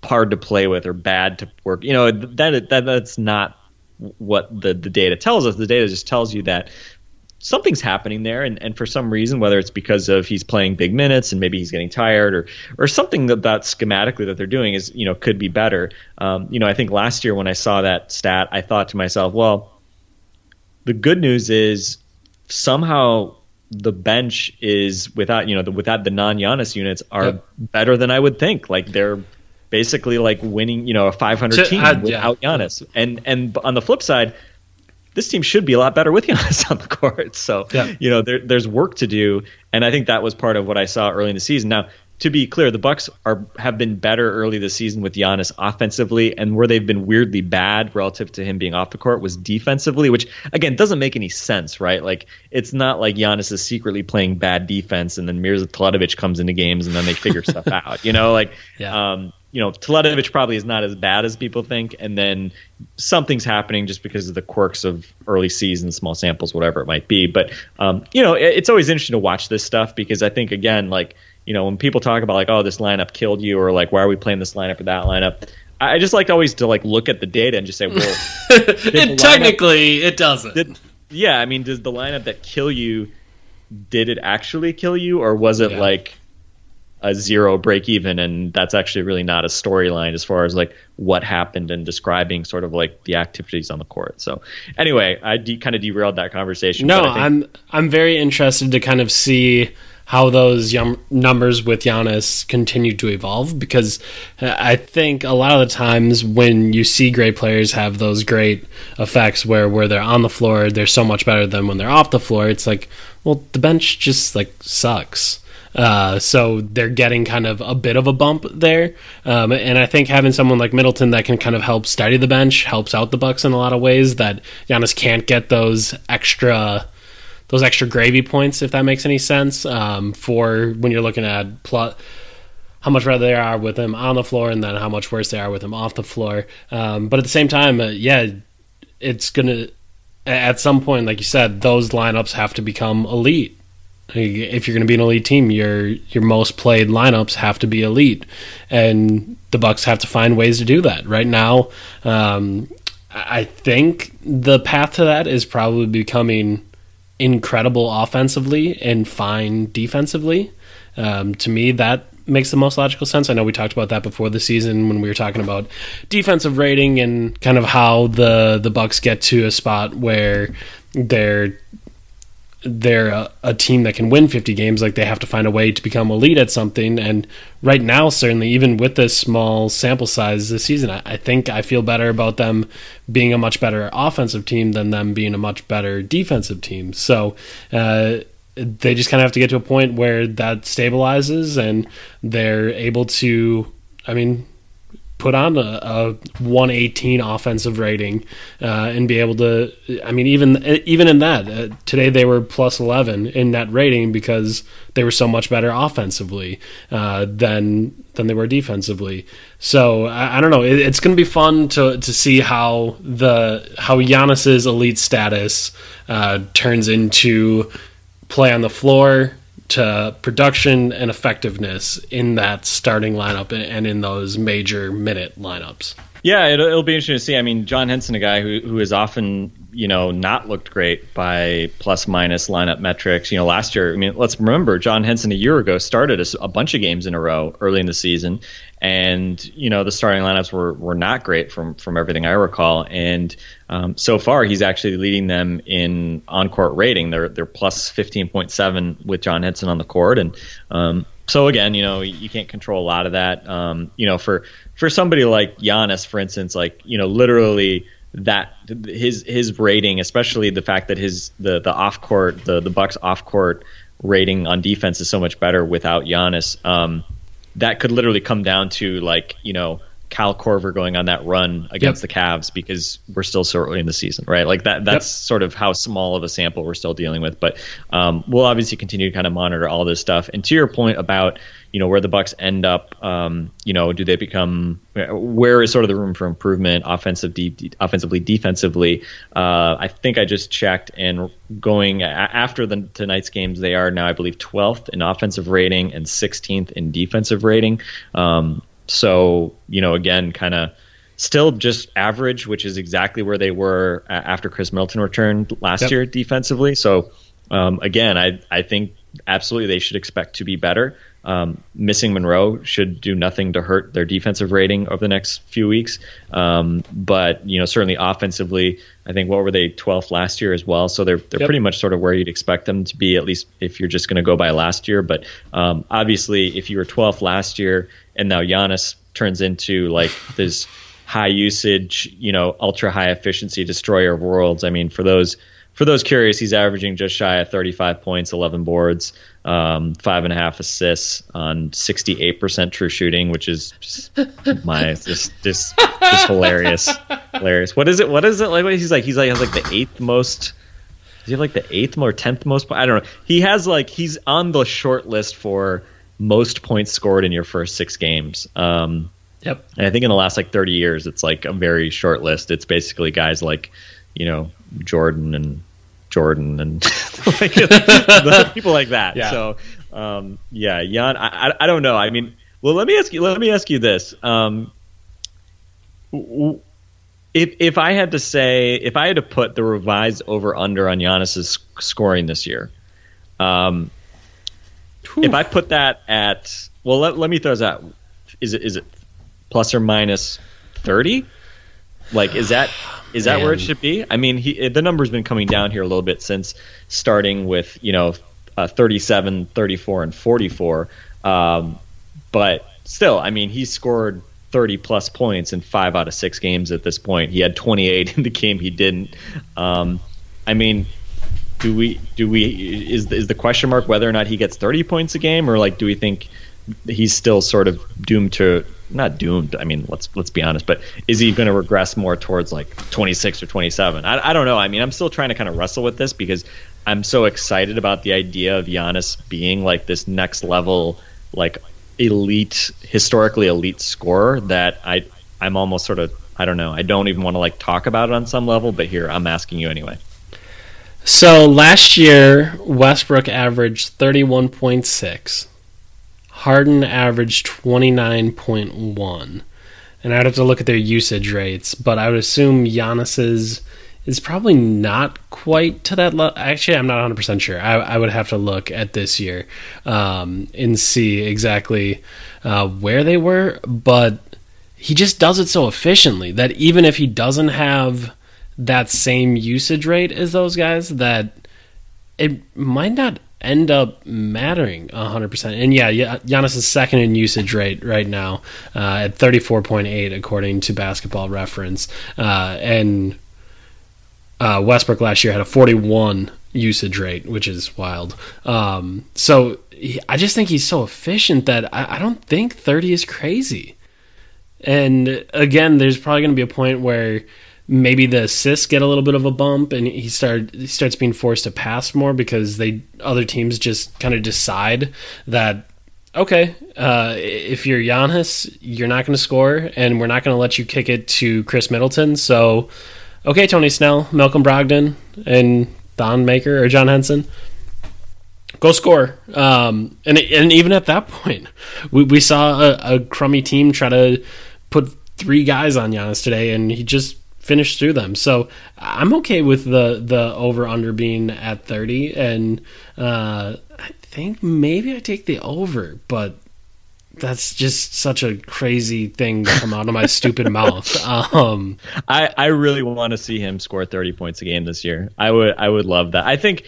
hard to play with or bad to work. You know, that, that that's not what the, the data tells us. The data just tells you that something's happening there and, and for some reason whether it's because of he's playing big minutes and maybe he's getting tired or or something that, that schematically that they're doing is you know could be better um, you know i think last year when i saw that stat i thought to myself well the good news is somehow the bench is without you know the, without the non Giannis units are yep. better than i would think like they're basically like winning you know a 500 team uh, without yeah. Giannis and and on the flip side this team should be a lot better with Giannis on the court. So, yeah. you know, there, there's work to do, and I think that was part of what I saw early in the season. Now, to be clear, the Bucks are have been better early this season with Giannis offensively, and where they've been weirdly bad relative to him being off the court was defensively, which again doesn't make any sense, right? Like it's not like Giannis is secretly playing bad defense, and then Mirza Teletovic comes into games and then they figure stuff out, you know? Like, yeah. um, you know, Teletovic probably is not as bad as people think, and then something's happening just because of the quirks of early season, small samples, whatever it might be. But um, you know, it, it's always interesting to watch this stuff because I think again, like you know, when people talk about like, oh, this lineup killed you, or like, why are we playing this lineup or that lineup? I just like always to like look at the data and just say, well, it technically it doesn't. Did, yeah, I mean, does the lineup that kill you did it actually kill you, or was it yeah. like a zero break even and that's actually really not a storyline as far as like what happened and describing sort of like the activities on the court. So anyway i de- kind of derailed that conversation no think- i'm i'm very interested to kind of see how those yum- numbers with Giannis continue to evolve because I think a lot of the times when you see great players have those great effects where where they're on the floor they're so much better than when they're off the floor it's like well the bench just like sucks uh, so they're getting kind of a bit of a bump there, um, and I think having someone like Middleton that can kind of help steady the bench helps out the Bucks in a lot of ways. That Giannis can't get those extra those extra gravy points, if that makes any sense, um, for when you're looking at plot how much better they are with him on the floor and then how much worse they are with him off the floor. Um, but at the same time, uh, yeah, it's gonna at some point, like you said, those lineups have to become elite. If you're going to be an elite team, your your most played lineups have to be elite, and the Bucks have to find ways to do that. Right now, um, I think the path to that is probably becoming incredible offensively and fine defensively. Um, to me, that makes the most logical sense. I know we talked about that before the season when we were talking about defensive rating and kind of how the the Bucks get to a spot where they're they're a, a, team that can win 50 games like they have to find a way to become elite at something and right now certainly even with this small sample size this season I, I, think i feel better about them being a much better offensive team than them being a much better defensive team so uh, they just kind of have to get to a point where that stabilizes and they're able to. I mean, put on a, a 118 offensive rating uh, and be able to i mean even even in that uh, today they were plus 11 in net rating because they were so much better offensively uh, than than they were defensively. So i, I don't know. It, it's going to be fun to to see how the how Giannis's elite status uh, turns into play on the floor to production and effectiveness in that starting lineup and in those major minute lineups. Yeah, it'll, it'll, be interesting to see. I mean, John Henson, a guy who who has often you know not looked great by plus minus lineup metrics. You know, last year, I mean, let's remember John Henson a year ago started a, a bunch of games in a row early in the season, and you know the starting lineups were were not great from from everything I recall. And um, so far, he's actually leading them in on court rating. They're they're plus fifteen point seven with John Henson on the court, and um, so again, you know, you can't control a lot of that. Um, you know, for for somebody like Giannis, for instance, like you know, literally that his his rating, especially the fact that his the the off court the the Bucks off court rating on defense is so much better without Giannis. Um, that could literally come down to like you know Kyle Korver going on that run against yep. the Cavs because we're still so early in the season, right? Like that. That's yep. sort of how small of a sample we're still dealing with. But um, we'll obviously continue to kind of monitor all this stuff. And to your point about you know where the Bucks end up, um, you know, do they become? Where is sort of the room for improvement, offensive, de- offensively, defensively? Uh, I think I just checked, and going after the tonight's games, they are now, I believe, 12th in offensive rating and 16th in defensive rating. Um, so, you know, again, kind of still just average, which is exactly where they were after Khris Middleton returned last yep. year defensively. So, um, again, I I think absolutely they should expect to be better. Um, missing Monroe should do nothing to hurt their defensive rating over the next few weeks. Um, but you know, certainly offensively, I think what were they 12th last year as well. So they're they're yep. pretty much sort of where you'd expect them to be, at least if you're just going to go by last year. But um, obviously, if you were 12th last year and now Giannis turns into like this high usage, you know, ultra high efficiency destroyer of worlds. I mean, for those for those curious, he's averaging just shy of 35 points, 11 boards, um, five and a half assists on 68% true shooting, which is just my just just just hilarious, hilarious. What is it? What is it like? He's like he's like has like the eighth most. Does he have like the eighth or tenth most? I don't know. He has like he's on the short list for most points scored in your first six games. Um, yep. And I think in the last like 30 years, it's like a very short list. It's basically guys like, you know, Jordan and Jordan and like, people like that. Yeah. So, um, yeah, Jan, I, I, I, don't know. I mean, well, let me ask you. Let me ask you this. Um, if if I had to say, if I had to put the revised over under on Giannis's scoring this year, um, Whew. If I put that at well, let, let me throw this out. Is it is it plus or minus thirty? Like, is that is that Man. where it should be? I mean, he, the number's been coming down here a little bit since starting with you know uh, 37, 34, and 44. Um, but still, I mean, he scored 30 plus points in five out of six games at this point. He had 28 in the game he didn't. Um, I mean, do we do we is is the question mark whether or not he gets 30 points a game or like do we think he's still sort of doomed to not doomed i mean let's let's be honest but is he going to regress more towards like 26 or 27 I, I don't know. I mean i'm still trying to kind of wrestle with this because i'm so excited about the idea of Giannis being like this next level like elite historically elite scorer that i i'm almost sort of i don't know i don't even want to like talk about it on some level but here i'm asking you anyway so last year, Westbrook averaged 31.6. Harden averaged 29.1. And I'd have to look at their usage rates, but I would assume Giannis's is probably not quite to that level. Actually, I'm not 100% sure. I, I, would have to look at this year um, and see exactly uh, where they were, but he just does it so efficiently that even if he doesn't have that same usage rate as those guys that it might not end up mattering 100%. And yeah, Giannis is second in usage rate right now uh, at 34.8 according to basketball reference. Uh, and uh, Westbrook last year had a 41 usage rate, which is wild. Um, so he, I just think he's so efficient that I, I don't think 30 is crazy. And again, there's probably going to be a point where maybe the assists get a little bit of a bump and he start he starts being forced to pass more because they other teams just kind of decide that okay, uh, if you're Giannis, you're not going to score, and we're not going to let you kick it to Khris Middleton. So, okay, Tony Snell, Malcolm Brogdon, and Thon Maker or John Henson, go score. Um, and and even at that point, we, we saw a, a crummy team try to put three guys on Giannis today, and he just finished through them. So I'm okay with the the over under being at 30, and uh, I think maybe I take the over, but that's just such a crazy thing to come out of my stupid mouth. Um, I I really want to see him score 30 points a game this year. I would I would love that. I think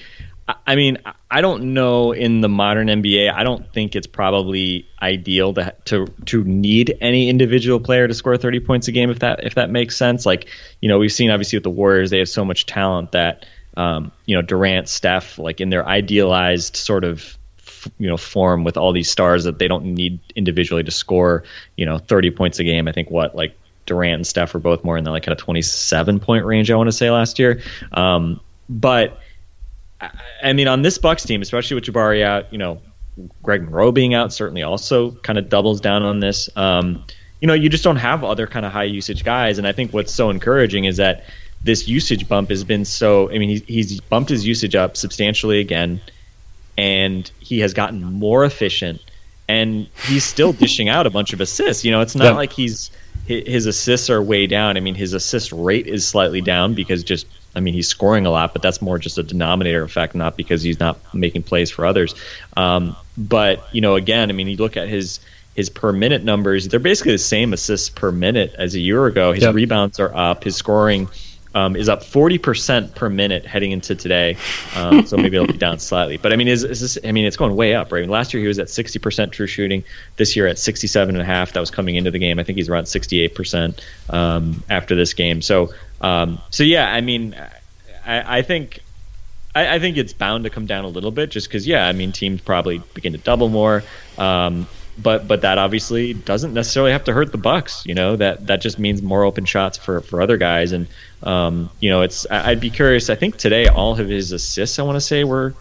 I mean, I don't know in the modern NBA. I don't think it's probably ideal to to to need any individual player to score 30 points a game. If that if that makes sense. Like you know, we've seen obviously with the Warriors, they have so much talent that um, you know Durant, Steph, like in their idealized sort of you know form with all these stars that they don't need individually to score you know 30 points a game. I think what like Durant and Steph were both more in the like kind of 27 point range. I want to say last year, um, but I mean, on this Bucks team, especially with Jabari out, you know, Greg Monroe being out certainly also kind of doubles down on this. Um, you know, you just don't have other kind of high usage guys, and I think what's so encouraging is that this usage bump has been so. I mean, he's, he's bumped his usage up substantially again, and he has gotten more efficient, and he's still dishing out a bunch of assists. You know, it's not yeah. like he's his assists are way down. I mean, his assist rate is slightly down because just I mean, he's scoring a lot, but that's more just a denominator effect, not because he's not making plays for others. Um, but you know, again, I mean, you look at his his per minute numbers; they're basically the same assists per minute as a year ago. His yep. rebounds are up. His scoring um, is up 40% per minute heading into today. Um, so maybe it'll be down slightly. But I mean, is, is this, I mean, it's going way up, right? last year he was at 60% true shooting. This year at 67.5. That was coming into the game. I think he's around 68% um, after this game. So, um, so yeah, I mean, I, I think. I, I, think it's bound to come down a little bit, just because, yeah, I mean, teams probably begin to double more. Um, but but that obviously doesn't necessarily have to hurt the Bucks. You know that that just means more open shots for for other guys. And um, you know, it's I'd be curious. I think today all of his assists, I want to say, were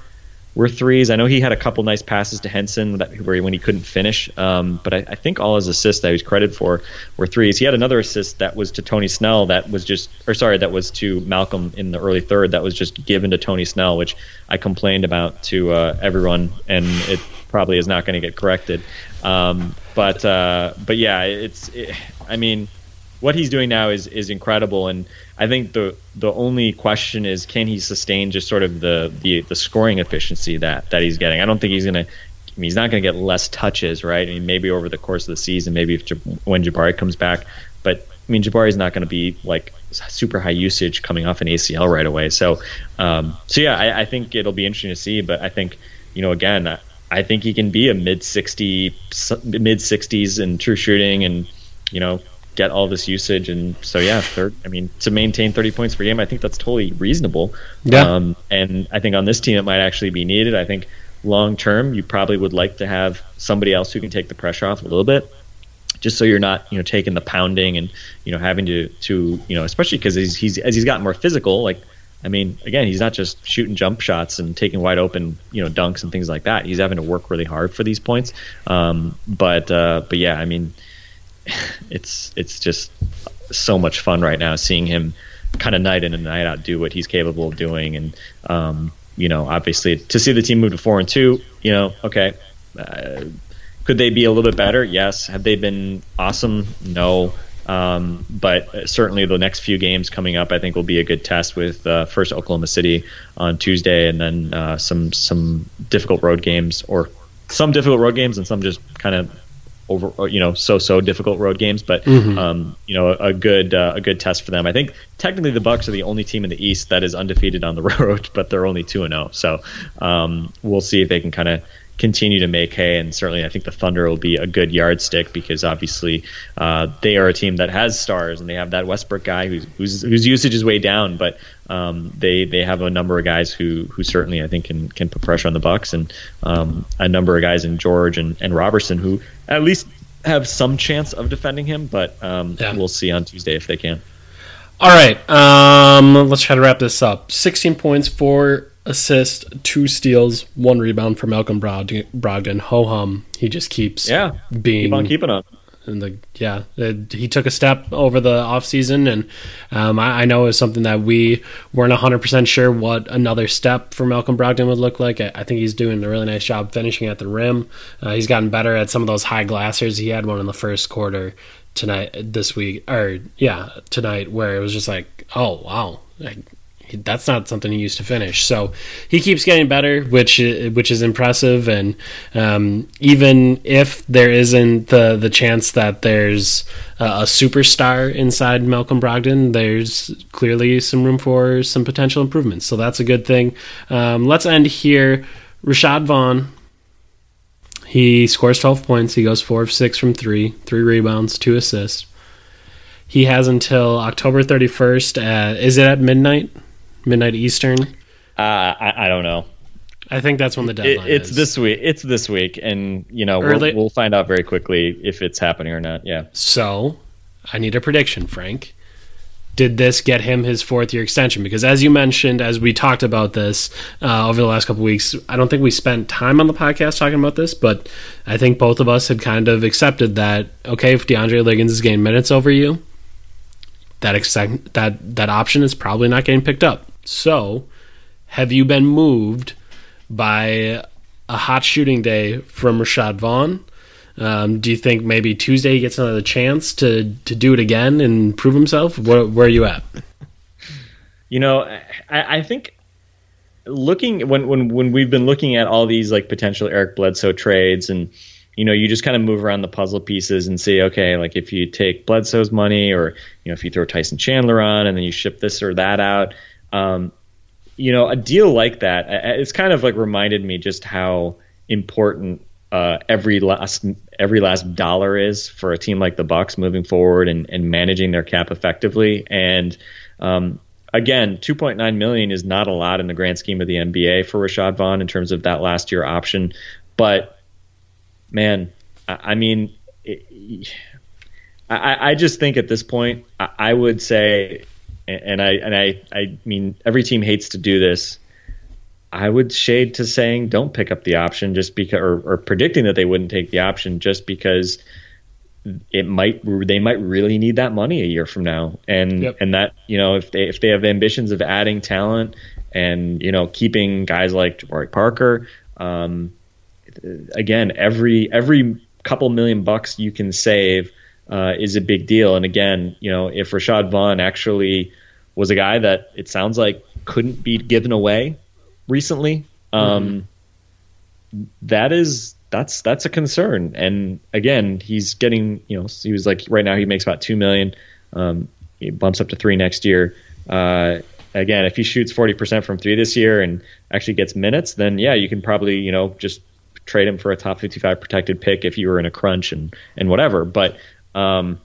were threes. I know he had a couple nice passes to Henson that, where he, when he couldn't finish, um, but I, I, think all his assists that he was credited for were threes. He had another assist that was to Tony Snell that was just, or sorry, that was to Malcolm in the early third that was just given to Tony Snell, which I complained about to uh, everyone, and it probably is not going to get corrected. Um, but uh, but yeah, it's it, I mean, what he's doing now is is incredible, and I think the the only question is can he sustain just sort of the the, the scoring efficiency that that he's getting. I don't think he's to. I mean, he's not going to get less touches, right? I mean, maybe over the course of the season, maybe if when Jabari comes back, but I mean, Jabari's not going to be like super high usage coming off an ACL right away. So, um, so yeah, I, I, think it'll be interesting to see. But I think, you know, again, I think he can be a mid 60, mid 60s in true shooting and, you know, get all this usage. And so, yeah, third, I mean, to maintain 30 points per game, I think that's totally reasonable. Yeah. Um, and I think on this team, it might actually be needed. I think long term, you probably would like to have somebody else who can take the pressure off a little bit. Just so you're not, you know, taking the pounding and you know having to, to you know, especially because he's, he's as he's gotten more physical. Like I mean, again, he's not just shooting jump shots and taking wide open, you know, dunks and things like that. He's having to work really hard for these points. Um, but uh, but yeah, I mean, it's it's just so much fun right now seeing him kind of night in and night out do what he's capable of doing, and um, you know, obviously to see the team move to four and two, you know, okay. Uh, could they be a little bit better? Yes. Have they been awesome? No. Um, but certainly the next few games coming up, I think, will be a good test with uh, first Oklahoma City on Tuesday, and then uh, some some difficult road games, or some difficult road games, and some just kind of over, you know, so so difficult road games. But mm-hmm. um, you know, a good uh, a good test for them. I think technically the Bucks are the only team in the East that is undefeated on the road, but they're only two and zero. Oh. So um, we'll see if they can kind of continue to make hay. And certainly, I think the Thunder will be a good yardstick because obviously uh, they are a team that has stars and they have that Westbrook guy who's, whose whose usage is way down, but um, they they have a number of guys who who certainly I think can can put pressure on the Bucks and um, a number of guys in George and, and Roberson who at least have some chance of defending him, but um, Yeah. we'll see on Tuesday if they can. All right, um, let's try to wrap this up. 16 points, four assists, two steals, one rebound for Malcolm Brogdon. Ho hum, he just keeps Yeah, being keep on keeping on. and the yeah uh, he took a step over the offseason and um, I, I know it was something that we weren't 100% sure what another step for malcolm brogdon would look like. I, I think he's doing a really nice job finishing at the rim. Uh, he's gotten better at some of those high glassers. He had one in the first quarter tonight this week or yeah tonight where it was just like oh wow. Like, that's not something he used to finish. So he keeps getting better, which which is impressive. And um, even if there isn't the the chance that there's a, a superstar inside Malcolm Brogdon, there's clearly some room for some potential improvements. So that's a good thing. Um, let's end here. Rashad Vaughn. He scores 12 points. He goes four of six from three, three rebounds, two assists. He has until October 31st. At, is it at midnight? Midnight Eastern? Uh, I, I don't know. I think that's when the It, deadline it's is. this week. It's this week, and you know we'll, we'll find out very quickly if it's happening or not. Yeah. So, I need a prediction, Frank. Did this get him his fourth year extension? Because as you mentioned, as we talked about this uh, over the last couple weeks, I don't think we spent time on the podcast talking about this, but I think both of us had kind of accepted that okay, if DeAndre Liggins is getting minutes over you, that exec- that that option is probably not getting picked up. So, have you been moved by a hot shooting day from Rashad Vaughn? Um, do you think maybe Tuesday he gets another chance to to do it again and prove himself? Where, where are you at? You know, I, I think looking when when when we've been looking at all these like potential Eric Bledsoe trades and you know you just kind of move around the puzzle pieces and see okay like if you take Bledsoe's money or you know if you throw Tyson Chandler on and then you ship this or that out um, you know a deal like that I- I- it's kind of like reminded me just how important uh, every last every last dollar is for a team like the Bucks moving forward and, and managing their cap effectively and um, again, 2.9 million is not a lot in the grand scheme of the NBA for Rashad Vaughn in terms of that last year option. But man, I, I mean, it, I, I just think at this point, I, I would say, and I and I I mean, every team hates to do this. I would shade to saying don't pick up the option just because, or, or predicting that they wouldn't take the option just because it might they might really need that money a year from now and Yep. and that you know if they if they have ambitions of adding talent and you know keeping guys like Jabari Parker um, again every every couple million bucks you can save uh, is a big deal and again you know if Rashad Vaughn actually was a guy that it sounds like couldn't be given away recently um, that is that's that's a concern. And again, he's getting you know he was like right now he makes about two million. Um, he bumps up to three next year. Uh, again, if he shoots forty percent from three this year and actually gets minutes, then yeah, you can probably you know just trade him for a top fifty five protected pick if you were in a crunch and and whatever. But um,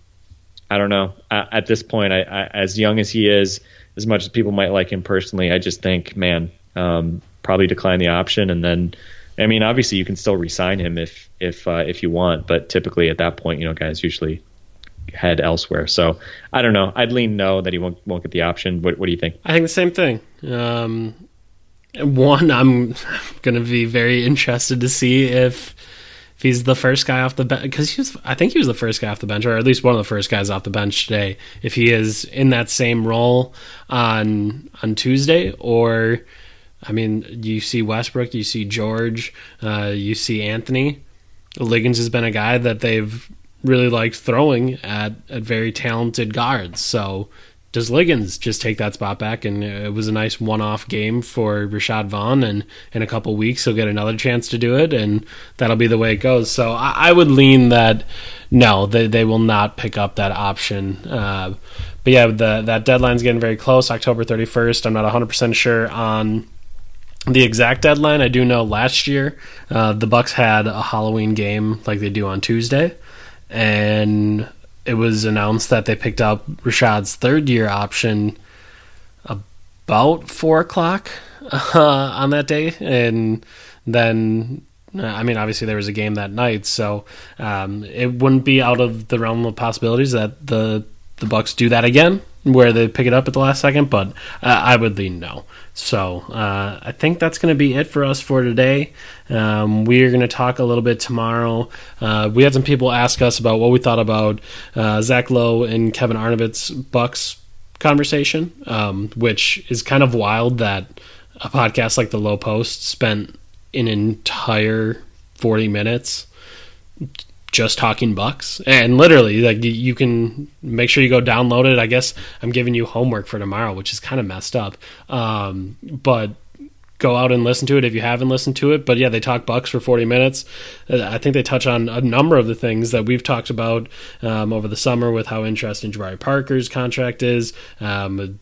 I don't know. At, at this point, I, I, as young as he is, as much as people might like him personally, I just think, man, um, probably decline the option, and then, I mean, obviously you can still re-sign him if if uh, if you want, but typically at that point, you know, guys usually head elsewhere. So I don't know. I'd lean no that he won't won't get the option. What what do you think? I think the same thing. Um, one, I'm going to be very interested to see if if he's the first guy off the bench because he was. I think he was the first guy off the bench, or at least one of the first guys off the bench today. If he is in that same role on on Tuesday, or I mean, you see Westbrook, you see George, uh, you see Anthony. Liggins has been a guy that they've really liked throwing at at very talented guards. So does Liggins just take that spot back? And it was a nice one-off game for Rashad Vaughn, and in a couple weeks he'll get another chance to do it, and that'll be the way it goes. So I, I would lean that no, they they will not pick up that option. Uh, but yeah, the that deadline's getting very close, October thirty first. I'm not 100 percent sure on the exact deadline. I do know last year uh, the Bucks had a Halloween game like they do on Tuesday, and it was announced that they picked up Rashad's third year option about four o'clock uh, on that day, and then. I mean, obviously there was a game that night, so um, it wouldn't be out of the realm of possibilities that the the Bucks do that again, where they pick it up at the last second. But uh, I would lean no. So uh, I think that's going to be it for us for today. Um, we are going to talk a little bit tomorrow. Uh, we had some people ask us about what we thought about uh, Zach Lowe and Kevin Arnovitz Bucks conversation, um, which is kind of wild that a podcast like the Lowe Post spent an entire 40 minutes just talking bucks. And literally like you can make sure you go download it. I guess i'm giving you homework for tomorrow which is kind of messed up. Um, but go out and listen to it if you haven't listened to it. But yeah they talk bucks for 40 minutes. Uh, i think they touch on a number of the things that we've talked about um, over the summer with how interesting jabari parker's contract is um,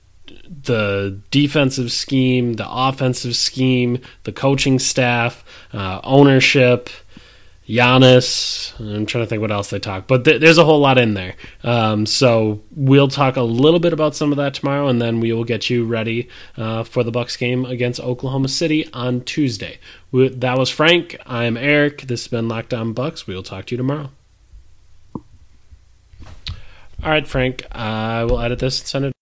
the defensive scheme, the offensive scheme, the coaching staff, uh, ownership, Giannis. I'm trying to think what else they talk, but th- there's a whole lot in there. Um, so we'll talk a little bit about some of that tomorrow, and then we will get you ready uh, for the Bucks game against Oklahoma City on Tuesday. We- that was Frank. I'm Eric. This has been Locked On Bucks. We will talk to you tomorrow. All right, Frank. I will edit this and send it.